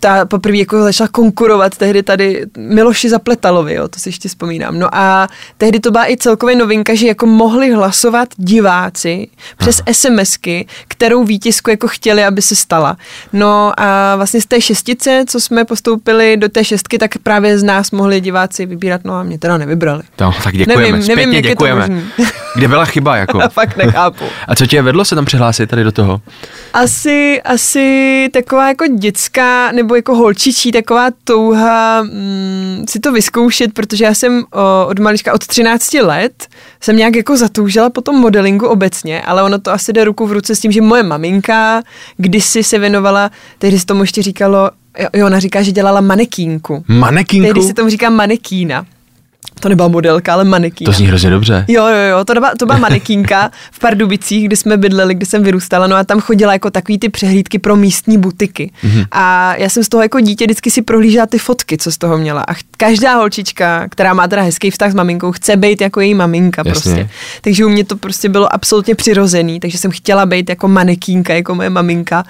Ta poprvé jako začala konkurovat tehdy tady Miloši Zapletalovi, jo, to si ještě vzpomínám. No a tehdy to byla i celkově novinka, že jako mohli hlasovat diváci přes SMSky, kterou výtisku jako chtěli, aby se stala. No a vlastně z té šestice, co jsme postoupili do té šestky, tak právě z nás mohli diváci vybírat, no a mě teda nevybrali. No, tak děkujeme, Nevím, zpětně nevím, jak je to děkujeme. možný. [LAUGHS] Kde byla chyba jako? A [LAUGHS] fakt nechápu. A co tě vedlo se tam přihlásit tady do toho? Asi, asi taková jako dětská nebo jako holčičí taková touha mm, si to vyzkoušet, protože já jsem o, od malička, od 13 let jsem nějak jako zatoužila po tom modelingu obecně, ale ono to asi jde ruku v ruce s tím, že moje maminka kdysi se věnovala, tehdy se tomu ještě říkalo, jo, ona říká, že dělala manekínku. Manekínku? Tehdy se tomu říká manekína. To nebyla modelka, ale manekína. To zní hrozně dobře. Jo, jo, jo, to byla, to byla manekínka [LAUGHS] v Pardubicích, kde jsme bydleli, kde jsem vyrůstala, no a tam chodila jako takový ty přehlídky pro místní butiky. Mhm. Mm-hmm. A já jsem z toho jako dítě vždycky si prohlížela ty fotky, co z toho měla. A každá holčička, která má teda hezký vztah s maminkou, chce být jako její maminka Jasně. prostě. Takže u mě to prostě bylo absolutně přirozený, takže jsem chtěla být jako manekínka, jako moje maminka.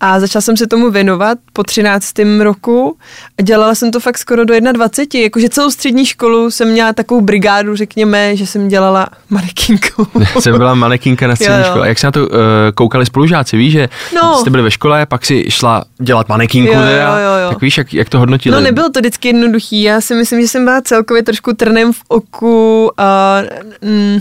A začala jsem se tomu věnovat po 13. roku a dělala jsem to fakt skoro do 21. Jakože celou střední školu jsem měla takovou brigádu, řekněme, že jsem dělala manekínku. [LAUGHS] Jsem byla manekínka na střední škole. Jak se na to uh, koukali spolužáci, víš, že No. jste byli ve škole, pak si šla dělat manekínku, Jo, jo, jo, jo. tak víš, jak, jak to hodnotili? No nebylo to vždycky jednoduchý, já si myslím, že jsem byla celkově trošku trnem v oku a mm,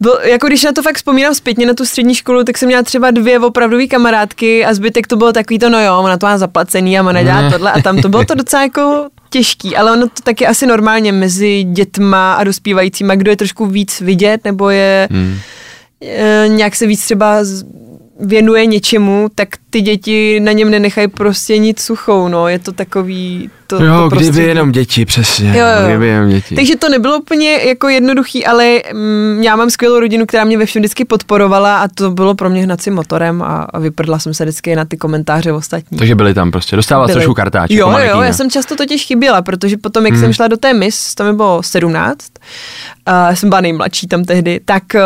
Byl, jako když na to fakt vzpomínám zpětně na tu střední školu, tak jsem měla třeba dvě opravdové kamarádky a zbytek to bylo takový to, no jo, ona to má zaplacený a ona dělá Ne. tohle a tam to bylo to docela jako těžký, ale ono to taky asi normálně mezi dětma a dospívajícíma, kdo je trošku víc vidět nebo je Hmm. e, nějak se víc třeba věnuje něčemu, tak ty děti na něm nenechají prostě nic suchou, no, je to takový, to, Jo, to kdyby prostředí. jenom děti, přesně. Jo, jo. Kdyby jenom děti. Takže to nebylo úplně jako jednoduchý, ale mm, já mám skvělou rodinu, která mě ve všem vždycky podporovala a to bylo pro mě hnacím motorem a, a vyprdla jsem se vždycky na ty komentáře ostatní. Takže byli tam prostě. Dostávala Byly. trošku kartáček. Jo, jo, já jsem často totiž chyběla, protože potom, jak Hmm. jsem šla do té mis, to mi bylo 17, a jsem byla nejmladší tam tehdy, tak uh,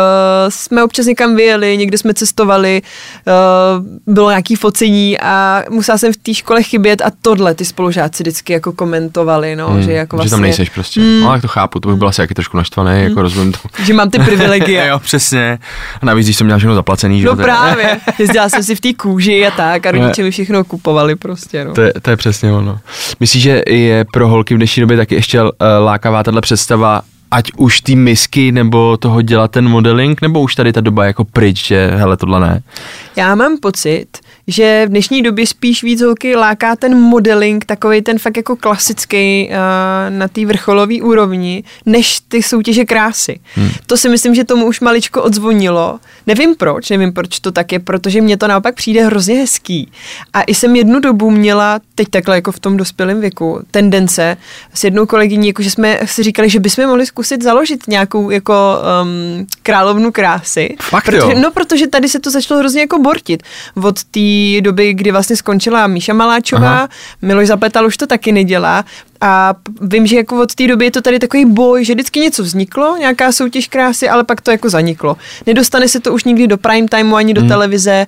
jsme občas někam vyjeli, někde jsme cestovali, uh, bylo nějaký focení a musela jsem v té škole chybět a tohle ty spolužáci vždycky jako komentovali, no, Hmm, že jako vlastně, že tam nejseš prostě. No, tak to chápu, to bych byl asi jaký trošku naštvaný, jako rozumím to. že mám ty privilegie. [LAUGHS] jo, přesně. A navíc, když jsem měl všechno zaplacený, že No právě, jezdila jsem si v té kůži a tak a rodiče mi všechno kupovali prostě, no. To je, to je přesně ono. Myslíš, že je pro holky v dnešní době taky ještě uh, lákavá tahle představa, ať už ty misky nebo toho dělat ten modeling, nebo už tady ta doba jako pryč, že hele, tohle ne? Já mám pocit, že v dnešní době spíš víc holky láká ten modeling, takový ten fakt jako klasický uh, na té vrcholové úrovni, než ty soutěže krásy. Hmm. To si myslím, že tomu už maličko odzvonilo. Nevím proč, nevím proč to tak je, protože mně to naopak přijde hrozně hezký. A i jsem jednu dobu měla, teď takhle jako v tom dospělém věku, tendence s jednou kolegyní, jako že jsme si říkali, že bychom mohli zkusit založit nějakou jako um, královnu krásy. Fakt protože, jo? No, protože tady se to začalo hrozně jako bortit. Od té doby, kdy vlastně skončila Míša Maláčová, Aha. Miloš Zapetal už to taky nedělá. A vím, že jako od té doby je to tady takový boj, že vždycky něco vzniklo, nějaká soutěž krásy, ale pak to jako zaniklo. Nedostane se to už nikdy do prime timeu ani do Hmm. televize. E,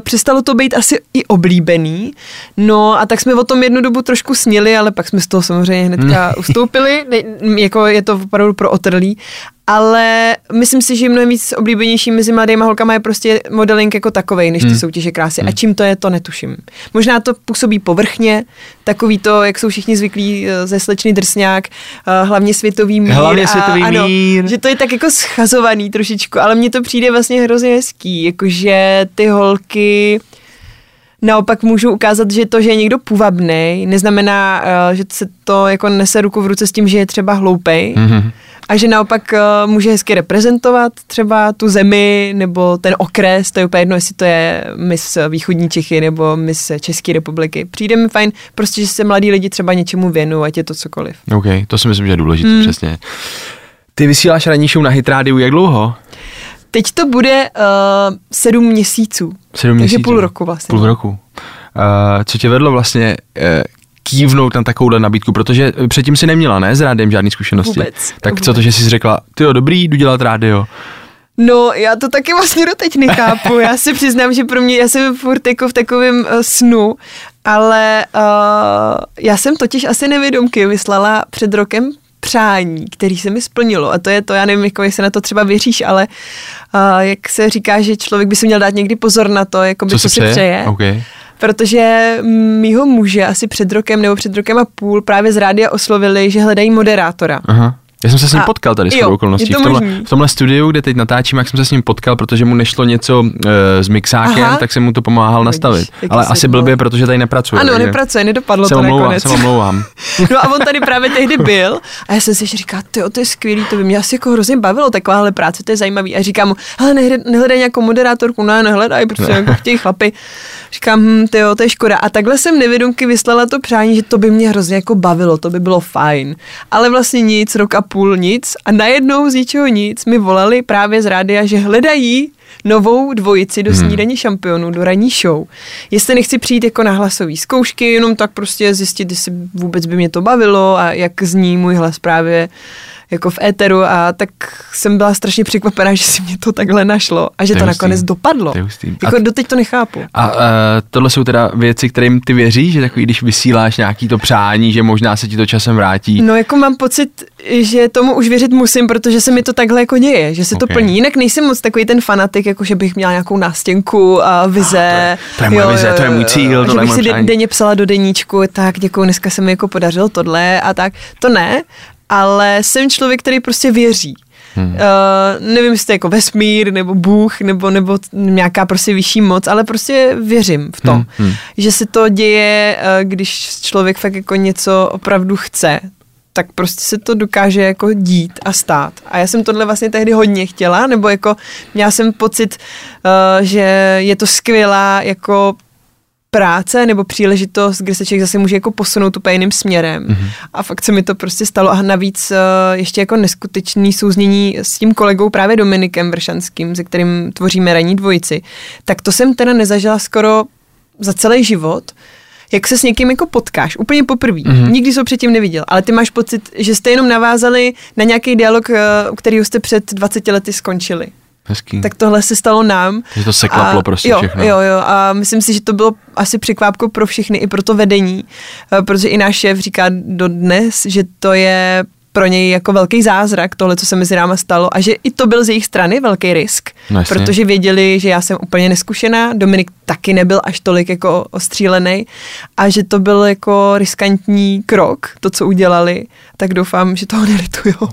přestalo to být asi i oblíbený. No a tak jsme o tom jednu dobu trošku snili, ale pak jsme z toho samozřejmě hnedka Hmm. ustoupili. Ne, jako je to opravdu pro otrlý. Ale myslím si, že mnohem víc oblíbenější mezi mladými holkama je prostě modeling jako takovej, než ty Hmm. soutěže krásy. A čím to je, to netuším. Možná to působí povrchně, takový to, jak jsou všichni zvyklí eh, ze slečny drsňák, eh, hlavně světový mír. Hlavně a- světový ano, mír. Že to je tak jako schazovaný trošičku, ale mně to přijde vlastně hrozně hezký, jakože ty holky naopak můžou ukázat, že to, že je někdo půvabný, neznamená, eh, že se to jako nese ruku v ruce s tím, že je třeba hloupej. Mhm. A že naopak uh, může hezky reprezentovat třeba tu zemi nebo ten okres, to je úplně jedno, jestli to je mis východní Čechy nebo mis České republiky. Přijde mi fajn prostě, že se mladí lidi třeba něčemu věnují, ať je to cokoliv. OK, to si myslím, že je důležité, Hmm. přesně. Ty vysíláš ranní show na Hitrádiu jak dlouho? Teď to bude uh, sedm měsíců. Sedm Takže měsíců. půl roku vlastně. Půl roku. Uh, co tě vedlo vlastně uh, kývnout na takovouhle nabídku, protože předtím si neměla, ne, s rádiem žádný zkušenosti. Vůbec, Tak co vůbec. to, že jsi řekla, ty jo, dobrý, jdu dělat rádio. No, já to taky vlastně doteď nechápu. Já si přiznám, že pro mě, já jsem furt jako v takovém uh, snu, ale uh, já jsem totiž asi nevědomky vyslala před rokem přání, který se mi splnilo. A to je to, já nevím, jako, jestli na to třeba věříš, ale uh, jak se říká, že člověk by si měl dát někdy pozor na to, jako by Co co si přeje? přeje. OK. Protože mýho muže asi před rokem nebo před rokem a půl právě z rádia oslovili, že hledají moderátora. Aha. Já jsem se s ním A- potkal tady s okolností. to v, tomhle, v tomhle studiu, kde teď natáčím, jak jsem se s ním potkal, protože mu nešlo něco e, s mixákem, Aha. tak jsem mu to pomáhal Vidíš, nastavit. Ale asi byl. blbě, protože tady nepracuje. Ano, takže nepracuje, nedopadlo se to omlouvám, nakonec. se omlouvám. [LAUGHS] No a on tady právě tehdy byl a já jsem si říkala, tyjo, to je skvělý, to by mě asi jako hrozně bavilo, takováhle práce, to je zajímavý. A říkám mu, hele, nehledaj, nějakou moderátorku, ne, nehledaj, protože jako chtějí chlapy. Říkám, hm, tyjo, to je škoda. A takhle jsem nevědomky vyslala to přání, že to by mě hrozně jako bavilo, to by bylo fajn. Ale vlastně nic, rok a půl nic. A najednou z ničeho nic mi volali právě z rádia, že hledají novou dvojici do snídaní šampionů, do ranní show. Jestli nechci přijít jako na hlasové zkoušky, jenom tak prostě zjistit, jestli vůbec by mě to bavilo a jak zní můj hlas právě jako v éteru a tak jsem byla strašně překvapená, že si mě to takhle našlo a že To to, je nakonec dopadlo. To je. Jako A- doteď to nechápu. A uh, tohle jsou teda věci, kterým ty věříš, že takový, když vysíláš nějaký to přání, že možná se ti to časem vrátí. No jako mám pocit, že tomu už věřit musím, protože se mi to takhle jako děje, že se to Ok. plní. Jinak nejsem moc takový ten fanatik, jako že bych měla nějakou nástěnku a vize. to je moje vize, to je můj cíl, že je bych si přání. denně psala do deníčku, tak děkuji, dneska se mi jako podařilo tohle a tak. To ne, ale jsem člověk, který prostě věří. Hmm. Uh, nevím, jestli to je jako vesmír, nebo Bůh, nebo, nebo nějaká prostě vyšší moc, ale prostě věřím v to, hmm. Hmm. že se to děje, uh, když člověk fakt jako něco opravdu chce, tak prostě se to dokáže jako dít a stát. A já jsem tohle vlastně tehdy hodně chtěla, nebo jako měla jsem pocit, uh, že je to skvělá jako práce nebo příležitost, kde se člověk zase může jako posunout úplně jiným směrem. Mm-hmm. A fakt se mi to prostě stalo. A navíc uh, ještě jako neskutečný souznění s tím kolegou právě Dominikem Vršanským, se kterým tvoříme ranní dvojici. Tak to jsem teda nezažila skoro za celý život jak se s někým jako potkáš, úplně poprvé. Mm-hmm. Nikdy ho předtím neviděl, ale ty máš pocit, že jste jenom navázali na nějaký dialog, eh, který jste před 20 lety skončili. Hezký. Tak tohle se stalo nám. Takže to se klaplo prostě jo, všechno. Jo, jo, a myslím si, že to bylo asi překvápko pro všechny, i pro to vedení, eh, protože i náš šéf říká dodnes, že to je pro něj jako velký zázrak, tohle, co se mezi náma stalo a že i to byl z jejich strany velký risk, no, protože věděli, že já jsem úplně neskušená, Dominik taky nebyl až tolik jako ostřílený a že to byl jako riskantní krok, to, co udělali, tak doufám, že toho nelitujou.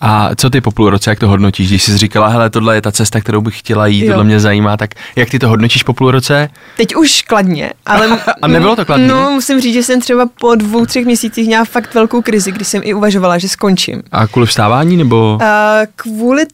A co ty po půl roce, jak to hodnotíš? Když jsi říkala, hele, tohle je ta cesta, kterou bych chtěla jít, jo. tohle mě zajímá, tak jak ty to hodnotíš po půl roce? Teď už kladně, ale... [LAUGHS] a nebylo to kladně? No, musím říct, že jsem třeba po dvou, třech měsících měla fakt velkou krizi, kdy jsem i uvažovala, že skončím. A kvůli vstávání nebo? Uh, kvůli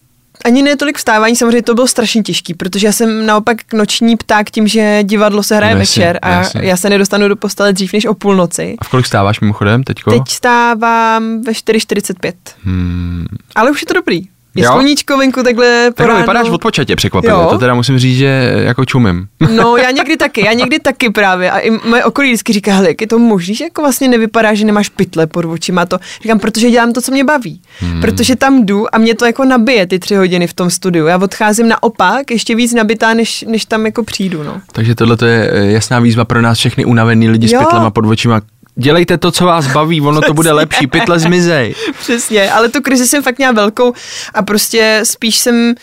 ani ne tolik vstávání, samozřejmě to bylo strašně těžký, protože já jsem naopak noční pták tím, že divadlo se hraje No, jasně, večer a jasně. já se nedostanu do postele dřív než o půlnoci. A v kolik vstáváš mimochodem teďko? Teď stávám ve 4.45. Hmm. Ale už je to dobrý. Je Jo? sluníčko venku takhle po Takhle vypadáš odpočatě překvapivě, Jo. to teda musím říct, že jako čumím. No, [LAUGHS] já někdy taky, já někdy taky právě. A i moje okolí vždycky říká, hele, jak je to možný, že jako vlastně nevypadá, že nemáš pytle pod očima to. Říkám, protože dělám to, co mě baví. Hmm. Protože tam jdu a mě to jako nabije ty tři hodiny v tom studiu. Já odcházím naopak, ještě víc nabitá, než, než tam jako přijdu, no. Takže tohle to je eh, jasná výzva pro nás všechny unavený lidi Jo. s pytlema pod očima. Dělejte to, co vás baví, ono to bude lepší, pytle zmizej. Přesně, ale tu krizi jsem fakt měla velkou a prostě spíš jsem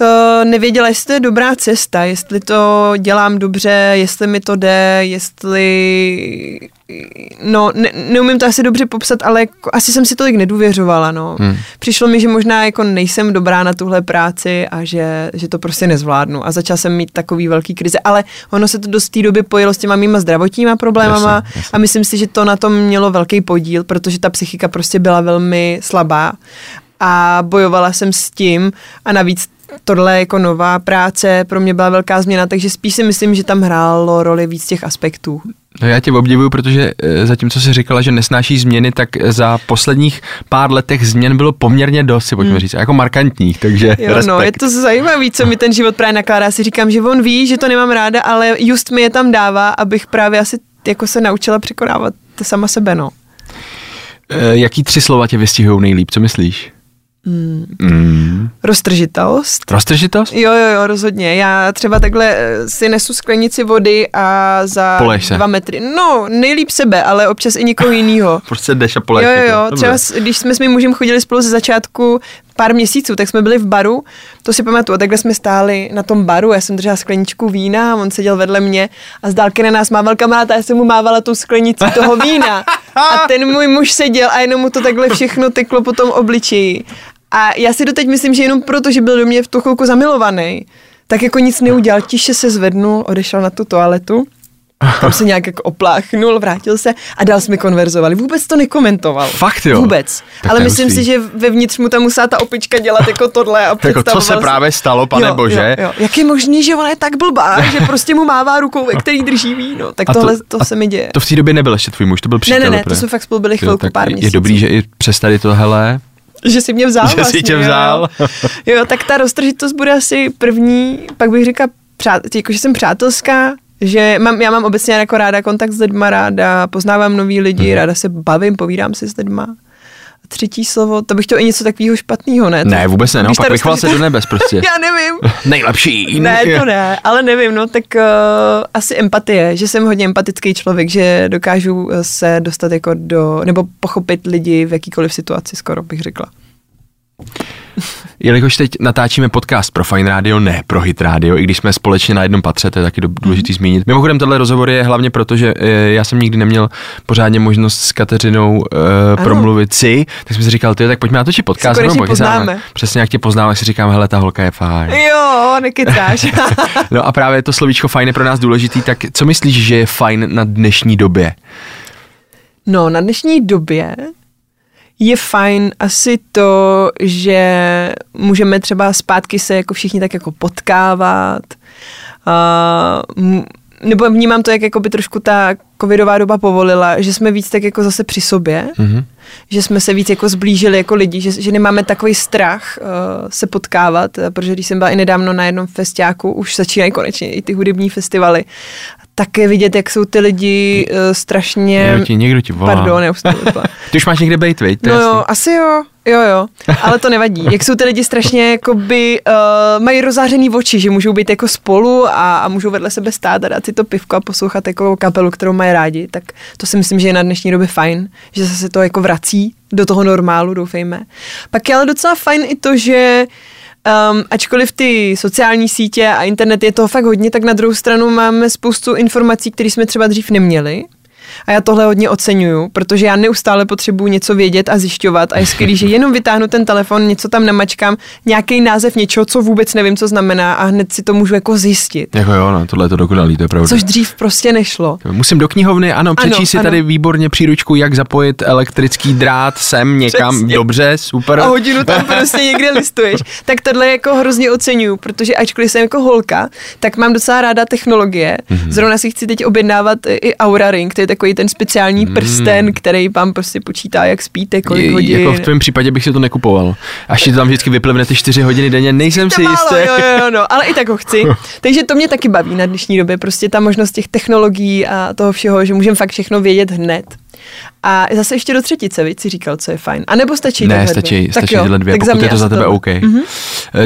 uh, nevěděla, jestli to je dobrá cesta, jestli to dělám dobře, jestli mi to jde, jestli... No, ne, neumím to asi dobře popsat, ale jako, asi jsem si tolik nedůvěřovala, no. Hmm. Přišlo mi, že možná jako nejsem dobrá na tuhle práci a že, že to prostě nezvládnu. A začala jsem mít takový velký krize, ale ono se to do té doby pojilo s těma mýma zdravotníma problémama Jasně, jasně. a myslím si, že to na tom mělo velký podíl, protože ta psychika prostě byla velmi slabá a bojovala jsem s tím a navíc tohle jako nová práce pro mě byla velká změna, takže spíš si myslím, že tam hrálo roli víc těch aspektů. No já tě obdivuju, protože eh, zatímco jsi říkala, že nesnáší změny, tak za posledních pár letech změn bylo poměrně dost, si pojďme hmm. říct, jako markantních, takže Jo, respekt. no, je to zajímavé, co mi ten život právě nakládá. Si říkám, že on ví, že to nemám ráda, ale just mi je tam dává, abych právě asi jako se naučila překonávat sama sebe, no. Eh, Jaký tři slova tě vystihují nejlíp, co myslíš? Hmm. Mm. Roztržitost. Roztržitost? Jo, jo, jo, rozhodně. Já třeba takhle eh, si nesu sklenici vody a za se. dva metry. No, nejlíp sebe, ale občas i někoho [LAUGHS] jiného. Prostě jdeš a poleješ. Jo, jo, jako. jo. Třeba když jsme s mým mužem chodili spolu ze začátku pár měsíců, tak jsme byli v baru, to si pamatuju, a takhle jsme stáli na tom baru, já jsem držela skleničku vína a on seděl vedle mě a z dálky na nás mával kamarád a já jsem mu mávala tu sklenici toho vína. [LAUGHS] A ten můj muž seděl a jenom mu to takhle všechno teklo po tom obličeji. A já si doteď myslím, že jenom proto, že byl do mě v tu chvilku zamilovaný, tak jako nic neudělal, tiše se zvednul, odešel na tu toaletu tam se nějak jako opláchnul, vrátil se a dál jsme konverzovali. Vůbec to nekomentoval. Fakt jo? Vůbec. Tak Ale to je myslím hustý. si, že vevnitř mu tam musela ta opička dělat jako tohle a [LAUGHS] Jako, co se právě stalo, pane jo, bože? Jo, jo. Jak je možný, že ona je tak blbá, [LAUGHS] že prostě mu mává rukou, ve který drží víno. Tak A to- tohle to, a se mi děje. To v té době nebyl ještě tvůj muž, to byl Ne, přítel. ne, ne, to teprve. jsme fakt spolu byli Jo, chvilku, tak pár je měsíců. dobrý, že i přes tady tohle, Že si mě vzal Že si vlastně, tě jo. vzal. [LAUGHS] Jo, tak ta roztržitost bude asi první, pak bych řekla, přát, jako, že jsem přátelská, že mám, já mám obecně jako ráda kontakt s lidma, ráda poznávám nový lidi, Mhm. ráda se bavím, povídám si s lidma. Třetí slovo, to bych chtěl i něco takového špatného, ne? Ne, vůbec ne, naopak ta vychval se do nebes prostě. [LAUGHS] Já nevím. [LAUGHS] Nejlepší. Ne, to ne, ale nevím, no tak uh, asi empatie, že jsem hodně empatický člověk, že dokážu eh, se dostat jako do, nebo pochopit lidi v jakýkoliv situaci, skoro bych řekla. Jelikož teď natáčíme podcast pro Fine Radio, ne pro Hit Radio, i když jsme společně na jednom patře, to je taky do- důležitý Mhm. zmínit. Mimochodem, tenhle rozhovor je hlavně proto, že eh, já jsem nikdy neměl pořádně možnost s Kateřinou uh, promluvit si, tak jsem si říkal, ty, tak pojďme natočit podcast. Konečně pochytáme. poznáme. Přesně jak tě poznám, jak si říkám, hele, ta holka je fajn. Jo, nekecáš. [LAUGHS] No a právě to slovíčko fajn je pro nás důležitý, tak co myslíš, že je fajn na dnešní době? No, na dnešní době je fajn asi to, že můžeme třeba zpátky se jako všichni tak jako potkávat. Uh, nebo vnímám to, jak jako by trošku ta covidová doba povolila, že jsme víc tak jako zase při sobě, mm-hmm. že jsme se víc jako zblížili jako lidi, že, že nemáme takový strach uh, se potkávat, uh, protože když jsem byla i nedávno na jednom festiáku, už začínají konečně i ty hudební festivaly, tak je vidět, jak jsou ty lidi uh, strašně... Někdo ti, někdo ti volá. Pardon. [LAUGHS] Ty už máš někde bejt, viď? To No jasný. jo, asi jo, jo, jo, ale to nevadí. Jak jsou ty lidi strašně, jakoby, uh, mají rozářený oči, že můžou být jako spolu a, a můžou vedle sebe stát a dát si to pivko a poslouchat jako kapelu, kterou mají rádi, tak to si myslím, že je na dnešní době fajn, že se to jako vrací do toho normálu, doufejme. Pak je ale docela fajn i to, že Um, ačkoliv ty sociální sítě a internet je toho fakt hodně, tak na druhou stranu máme spoustu informací, které jsme třeba dřív neměli. A já tohle hodně oceňuju, protože já neustále potřebuji něco vědět a zjišťovat a je skvělý, že jenom vytáhnu ten telefon, něco tam namačkám, nějaký název něčeho, co vůbec nevím, co znamená a hned si to můžu jako zjistit. Jako jo, no, tohle je to dokonalý, to je pravda. Což dřív prostě nešlo. Musím do knihovny, ano, přečíst Ano, si ano. tady výborně příručku, jak zapojit elektrický drát sem někam, Přesně. dobře, super. a hodinu tam [LAUGHS] prostě někde listuješ. Tak tohle jako hrozně oceňuju, protože ačkoliv jsem jako holka, tak mám docela ráda technologie. Mhm. Zrovna si chci teď objednávat i Aura Ring, to je takový ten speciální prsten, který vám prostě počítá, jak spíte, kolik Je- hodin. Jako v tvém případě bych si to nekupoval. Až ti to tam vždycky vyplivne ty čtyři hodiny denně, nejsem si jistý. jo, jo, jo, no, ale i tak ho chci. [LAUGHS] Takže to mě taky baví na dnešní době, prostě ta možnost těch technologií a toho všeho, že můžeme fakt všechno vědět hned. A zase ještě do třetice, víc si říkal, co je fajn. A nebo stačí Ne, stačí, dvě? stačí jo, tyhle dvě, pokud je to za tebe tohle. OK. Mm-hmm.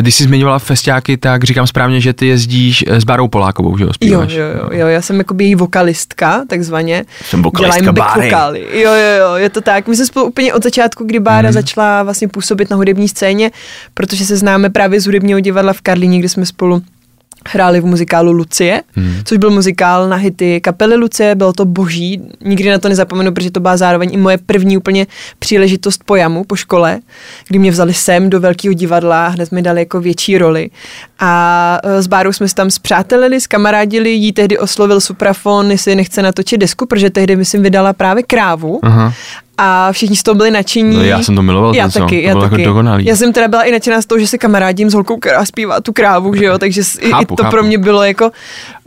Když jsi zmiňovala festiáky, tak říkám správně, že ty jezdíš eh, s Bárou Polákovou, že jo, Jo, zpíváš. jo, jo, jo, já jsem jakoby její vokalistka, takzvaně. Jsem vokalistka Dělám back vokály. Jo, jo, jo, je to tak. My jsme spolu úplně od začátku, kdy Bára Mhm. začala vlastně působit na hudební scéně, protože se známe právě z hudebního divadla v Karlíně, kde jsme spolu hráli v muzikálu Lucie, hmm. což byl muzikál na hity kapely Lucie, bylo to boží, nikdy na to nezapomenu, protože to byla zároveň i moje první úplně příležitost po jamu, po škole, kdy mě vzali sem do velkého divadla, a hned mi dali jako větší roli a e, s Bárou jsme se tam zpřátelili, skamarádili, jí tehdy oslovil Suprafon, jestli nechce natočit desku, protože tehdy myslím vydala právě krávu Aha. A všichni z toho byli nadšení. No, já jsem to miloval, Já ten song, taky, to já bylo jako taky. dokonalý. Já jsem teda byla i nadšená z toho, že se kamarádím s holkou, která zpívá tu krávu, že jo, takže Chápu, i to chápu. pro mě bylo jako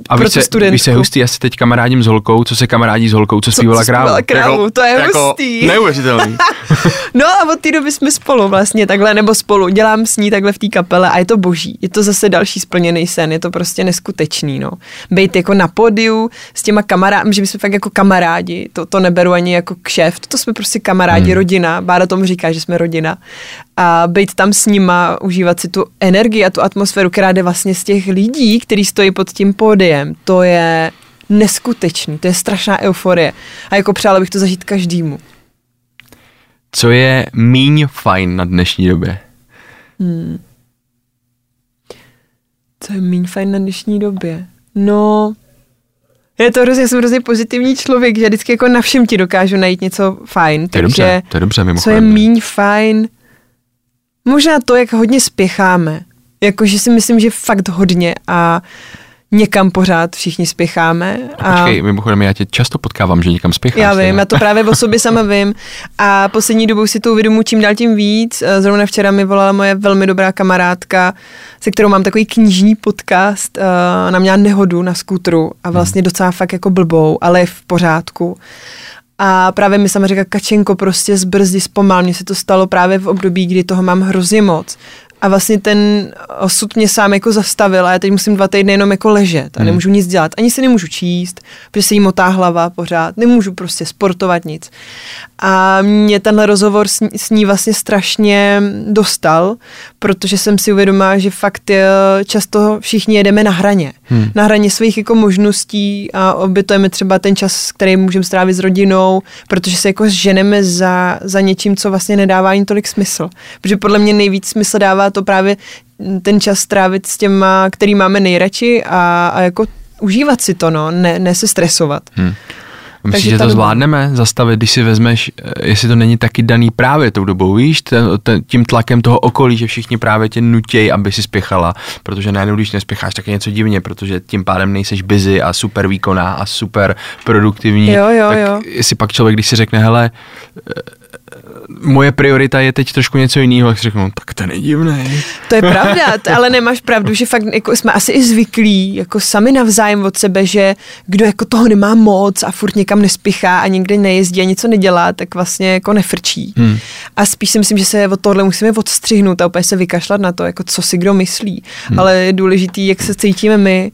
A pro tu studentku. víš se hustý, já se teď kamarádím s holkou, co se kamarádí s holkou, co zpívala co zpívala krávu. krávu, to je hustý. Neuvěřitelný. [LAUGHS] No a od té doby jsme spolu vlastně takhle, nebo spolu, dělám s ní takhle v té kapele a je to boží. Je to zase další splněný sen, je to prostě neskutečný, no. Bejt jako na podiu s těma kamarády, že my jsme fakt jako kamarádi, to, to neberu ani jako kšeft, to jsme prostě kamarádi, hmm. rodina, Bára tomu říká, že jsme rodina. A být tam s nima, užívat si tu energii a tu atmosféru, která jde vlastně z těch lidí, kteří stojí pod tím pódiem, to je neskutečný, to je strašná euforie. A jako přála bych to zažít každému. Co je míň fajn na dnešní době? Co je méně fajn na dnešní době? No, je to hrozně, jsem hrozně pozitivní člověk, že vždycky jako na všem ti dokážu najít něco fajn. To je dobře, to je dobře co je mimochodem. míň fajn? Možná to, jak hodně spěcháme. Jakože si myslím, že fakt hodně a někam pořád všichni spěcháme. A Počkej, mimochodem já tě často potkávám, že někam spěcháš. já vím, já to právě o sobě sama vím. A poslední dobou si to uvědomuji čím dál tím víc. Eh, Zrovna včera mi volala moje velmi dobrá kamarádka, se kterou mám takový knižní podcast. eh, Ona měla nehodu na skútru a vlastně docela fakt jako blbou, ale je v pořádku. A právě mi sama říká, Kačenko, prostě zbrzdi, zpomal. Mně se to stalo právě v období, kdy toho mám hrozně moc. A vlastně ten osud mě sám jako zastavil a já teď musím dva týdny jenom jako ležet a nemůžu nic dělat. Ani si nemůžu číst, protože se jí motá hlava pořád. Nemůžu prostě sportovat nic. A mě tenhle rozhovor s ní, s ní vlastně strašně dostal, protože jsem si uvědomila, že fakt je, často všichni jedeme na hraně. Hmm. Na hraně svých jako možností a obětujeme třeba ten čas, který můžeme strávit s rodinou, protože se jako ženeme za, za něčím, co vlastně nedává ani tolik smysl. Protože podle mě nejvíc smysl dává to právě ten čas strávit s těma, který máme nejradši a, a jako užívat si to, no, ne, ne se stresovat. Hmm. Myslíš, že to zvládneme zastavit, když si vezmeš, eh, jestli to není taky daný právě tou dobou, víš, ten, ten, tím tlakem toho okolí, že všichni právě tě nutějí, aby si spěchala, protože najednou, když nespěcháš, tak je něco divně, protože tím pádem nejseš busy a super výkonná a super produktivní. Jo, jo, tak jo. jestli pak člověk, když si řekne, hele, eh, moje priorita je teď trošku něco jiného, tak si řeknu, tak to není divný. To je pravda, ale nemáš pravdu, že fakt jako jsme asi i zvyklí, jako sami navzájem od sebe, že kdo jako toho nemá moc a furt někam nespěchá a nikde nejezdí a něco nedělá, tak vlastně jako nefrčí. Hmm. A spíš si myslím, že se od tohle musíme odstřihnout a úplně se vykašlat na to, jako co si kdo myslí. Hmm. Ale je důležitý, jak se cítíme my.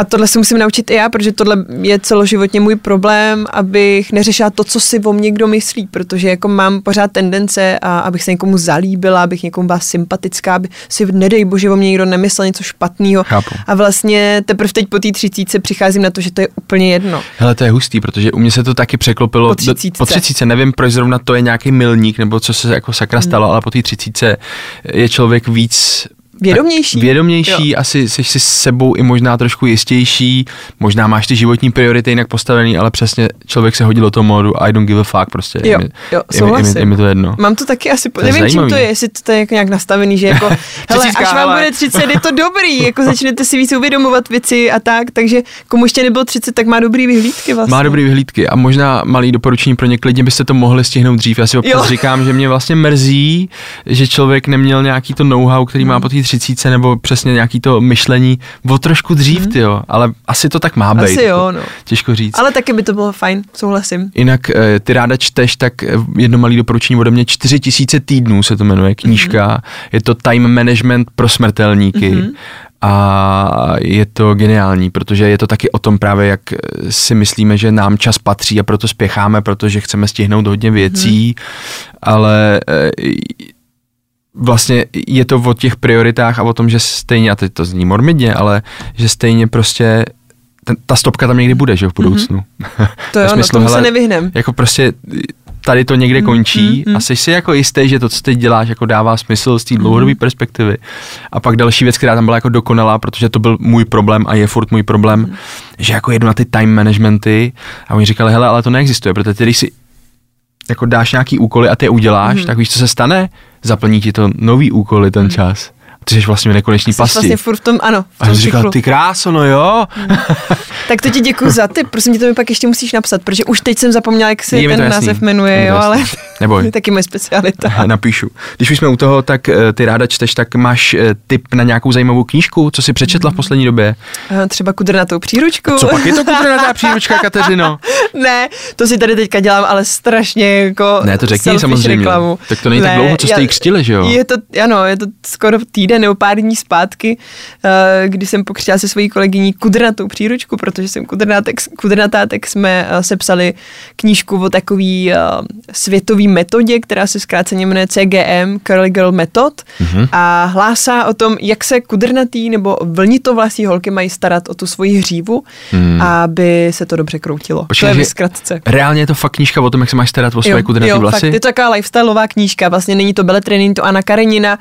A tohle se musím naučit i já, protože tohle je celoživotně můj problém, abych neřešila to, co si o mě kdo myslí, protože jako mám pořád tendence, a abych se někomu zalíbila, abych někomu byla sympatická, aby si nedej bože o mě někdo nemyslel něco špatného. A vlastně teprve teď po té třicítce přicházím na to, že to je úplně jedno. Hele, to je hustý, protože u mě se to taky překlopilo. Po do- třicítce. po třicítce. Nevím, proč zrovna to je nějaký milník, nebo co se jako sakra stalo, ale po té třicítce je člověk víc Vědomější. Tak vědomější, asi jsi si s sebou i možná trošku jistější, možná máš ty životní priority jinak postavený, ale přesně člověk se hodil do toho módu I don't give a fuck prostě. Jo, je, mi, jo, je, mi, je, mi, je mi to jedno. Mám to taky asi. To nevím, čím to je, jestli to je jako nějak nastavený, že jako, [LAUGHS] hele, až vám bude 30, je to dobrý, jako začnete si víc uvědomovat věci a tak, takže komu ještě nebylo 30, tak má dobrý vyhlídky vlastně. Má dobrý vyhlídky a možná malý doporučení pro ně, klidně byste to mohli stihnout dřív. Já si občas Jo. říkám, že mě vlastně mrzí, že člověk neměl nějaký to know-how, který má po té třicíce, nebo přesně nějaký to myšlení o trošku dřív, mm. jo, ale asi to tak má být. Asi jo, jako no. Těžko říct. Ale taky by to bylo fajn, souhlasím. Jinak eh, ty ráda čteš, tak eh, jedno malé doporučení ode mě, 4000 týdnů se to jmenuje, knížka. Mm-hmm. Je to time management pro smrtelníky. Mm-hmm. A je to geniální, protože je to taky o tom právě, jak eh, si myslíme, že nám čas patří a proto spěcháme, protože chceme stihnout hodně věcí, mm-hmm. ale vlastně je to o těch prioritách a o tom, že stejně, a teď to zní morbidně, ale že stejně prostě ten, ta stopka tam někdy bude, že v budoucnu. Mm-hmm. To jo, no, tomu se nevyhnem. Jako prostě tady to někde končí mm, mm. a jsi si jako jistý, že to, co teď děláš, jako dává smysl z té dlouhodobé perspektivy. A pak další věc, která tam byla jako dokonalá, protože to byl můj problém a je furt můj problém, mm. že jako jedu na ty time managementy a oni říkali, hele, ale to neexistuje, protože ty, když si jako dáš nějaký úkoly a ty je uděláš, mm. tak víš, co se stane? Zaplní ti to nový úkoly ten čas. Ty jsi vlastně v nekoneční Jsi pasti. vlastně furt v tom, ano, v a tom jsem si říkal, ty kráso, no jo. Tak to ti děkuji za ty, prosím tě, to mi pak ještě musíš napsat, protože už teď jsem zapomněla, jak se ten jasný. název jmenuje, jo, ale Neboj. [LAUGHS] je taky moje specialita. Aha, napíšu. Když už jsme u toho, tak eh, ty ráda čteš, tak máš eh, tip na nějakou zajímavou knížku, co jsi přečetla v poslední době? Eh, Třeba kudrnatou příručku. Co pak je to kudrnatá [LAUGHS] příručka, Kateřino? ne, to si tady teďka dělám, ale strašně jako Ne, to řekni samozřejmě. Reklamu. Tak to není tak dlouho, co jste já- ji křtili, že jo? Je to, ano, je to skoro týden nebo pár dní zpátky, eh, kdy jsem pokřtila se svojí kolegyní kudrnatou příručku, protože jsem kudrnatá, tak, kudrnatá, tak jsme eh, sepsali knížku o takový eh, světový metodě, která se zkráceně jmenuje CGM, Curly Girl Method Mhm. a hlásá o tom, jak se kudrnatý nebo vlnitovlasí holky mají starat o tu svoji hřívu, aby se to dobře kroutilo. Počkej, to je zkratce. Reálně je to fakt knížka o tom, jak se máš starat o svoje kudrnaté vlasy? Fakt, je to taková lifestyleová knížka, vlastně není to Beletry, není to Anna Karenina,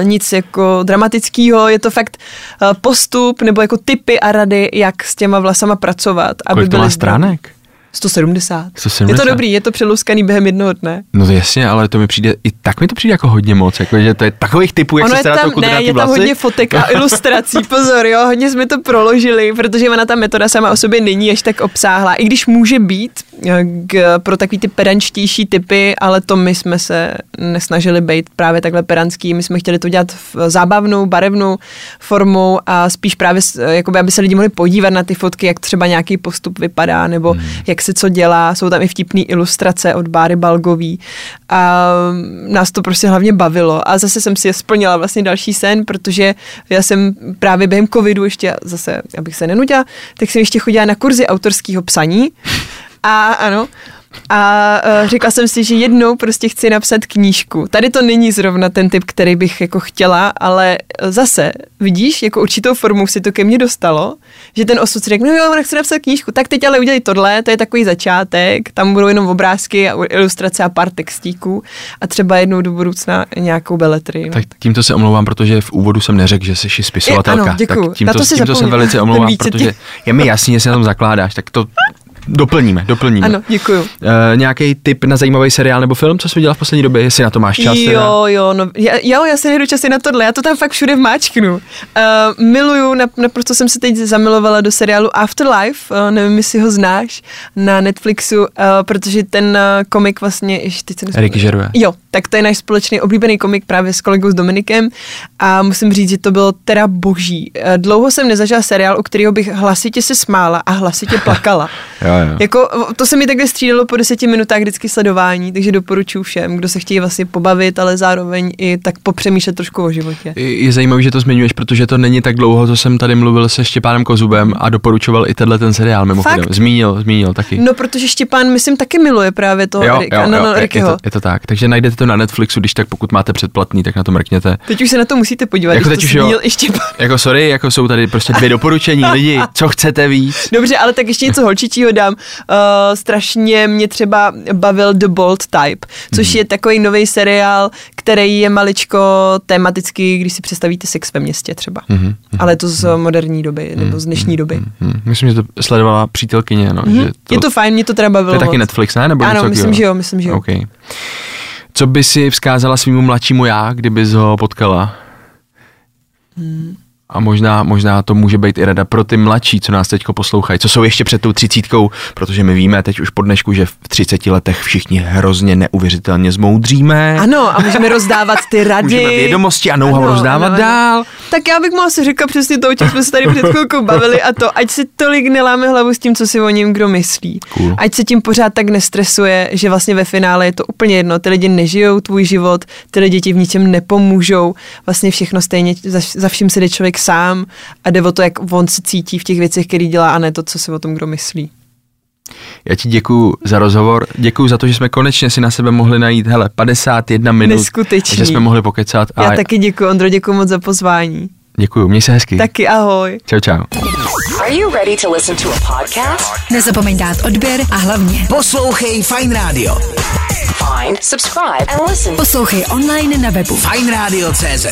uh, nic jako dramatického, je to fakt uh, postup nebo jako typy a rady, jak s těma vlasama pracovat. Aby Kolik to byly má stránek? 170. 170. Je to dobrý, je to přelouskaný během jednoho dne. No jasně, ale to mi přijde, i tak mi to přijde jako hodně moc, jako, že to je takových typů, jak ono se o tam, ne, je tam hodně fotek a [LAUGHS] ilustrací, pozor, jo, hodně jsme to proložili, protože ona ta metoda sama o sobě není až tak obsáhlá, i když může být eh, k, pro takový ty pedančtější typy, ale to my jsme se nesnažili být právě takhle pedanský, my jsme chtěli to dělat v zábavnou, barevnou formou a spíš právě, eh, jakoby, aby se lidi mohli podívat na ty fotky, jak třeba nějaký postup vypadá, nebo hmm. jak se co dělá, jsou tam i vtipné ilustrace od Báry Balgový a nás to prostě hlavně bavilo. A zase jsem si splnila vlastně další sen, protože já jsem právě během covidu ještě zase, abych se nenudila, tak jsem ještě chodila na kurzy autorského psaní. A ano, A uh, řekla jsem si, že jednou prostě chci napsat knížku. Tady to není zrovna ten typ, který bych jako chtěla, ale zase, vidíš, jako určitou formou si to ke mně dostalo, že ten osud si řekl, no jo, chce napsat knížku, tak teď ale udělej tohle, to je takový začátek, tam budou jenom obrázky a ilustrace a pár textíků a třeba jednou do budoucna nějakou beletry. No. Tak tímto se omlouvám, protože v úvodu jsem neřekl, že jsi spisovatelka. Je, ano, děkuju. Tak tímto, Na to si tímto se velice omlouvám, protože je mi jasný, že si na tom zakládáš, tak to doplníme, doplníme. Ano, děkuju. Uh, nějaký tip na zajímavý seriál nebo film, co jsi viděla v poslední době, jestli na to máš čas? teda? Jo, jo, no, já, jo, já se nejdu časy na tohle, já to tam fakt všude vmáčknu. Uh, miluju, nap, naprosto jsem se teď zamilovala do seriálu Afterlife, uh, nevím, jestli ho znáš, na Netflixu, uh, protože ten uh, komik vlastně, ještě teď se. Ricky Gervais. Jo, tak to je náš společný oblíbený komik právě s kolegou s Dominikem a musím říct, že to bylo teda boží. Uh, dlouho jsem nezažila seriál, u kterého bych hlasitě se smála a hlasitě plakala. [LAUGHS] Jo, jo. Jako, to se mi takhle střídalo po deseti minutách vždycky sledování, takže doporučuji všem, kdo se chtějí vlastně pobavit, ale zároveň i tak popřemýšlet trošku o životě. Je zajímavé, že to zmiňuješ, protože to není tak dlouho, co jsem tady mluvil se Štěpánem Kozubem a doporučoval i tenhle ten seriál mimochodem. Fakt? Zmínil, zmínil taky. No, protože Štěpán, myslím, taky miluje právě toho jo, Erika, jo, no, jo, no, je, je, Rickyho. to, je to tak. Takže najdete to na Netflixu, když tak pokud máte předplatný, tak na to mrkněte. Teď už se na to musíte podívat, Jako teď to už jo. i Štěpán. Jako sorry, jako jsou tady prostě dvě doporučení lidi, co chcete víc. Dobře, ale tak ještě něco holčičího dám. Uh, strašně mě třeba bavil The Bold Type, což Mhm. je takový nový seriál, který je maličko tematický, když si představíte sex ve městě třeba. Mhm, Ale to z moderní doby, nebo z dnešní doby. Hm, myslím, že to sledovala přítelkyně, no. Mhm. Že to, Je to fajn, mě to teda bavilo to je taky moc. Netflix, ne? Nebo Ano, něco myslím, takového? že jo, myslím, že jo. Okay. Co by si vzkázala svýmu mladšímu já, kdybys ho potkala? Hmm. A možná, možná to může být i rada pro ty mladší, co nás teďko poslouchají, co jsou ještě před tou třicítkou, protože my víme teď už po dnešku, že v 30 letech všichni hrozně neuvěřitelně zmoudříme. Ano, a můžeme rozdávat ty rady. Můžeme vědomosti a know-how Ano, rozdávat ano, ano. dál. Tak já bych mu asi řekla přesně to, o čem jsme se tady před chvilkou bavili a to, ať si tolik neláme hlavu s tím, co si o něm kdo myslí. Cool. Ať se tím pořád tak nestresuje, že vlastně ve finále je to úplně jedno. Ty lidi nežijou tvůj život, ty lidi ti v ničem nepomůžou. Vlastně všechno stejně, za, za vším se jde člověk sám a jde o to, jak on se cítí v těch věcech, které dělá a ne to, co si o tom kdo myslí. Já ti děkuji za rozhovor, děkuji za to, že jsme konečně si na sebe mohli najít, hele, 51 minut, Neskutečný. že jsme mohli pokecat. Já A taky děkuji, Ondro, děkuji moc za pozvání. děkuji, měj se hezky. Taky ahoj. Čau, čau. Are you ready to listen to a podcast? Nezapomeň dát odběr a hlavně Poslouchej Fine Radio. Find, subscribe, and listen. poslouchej online na webu Fine Radio CZ.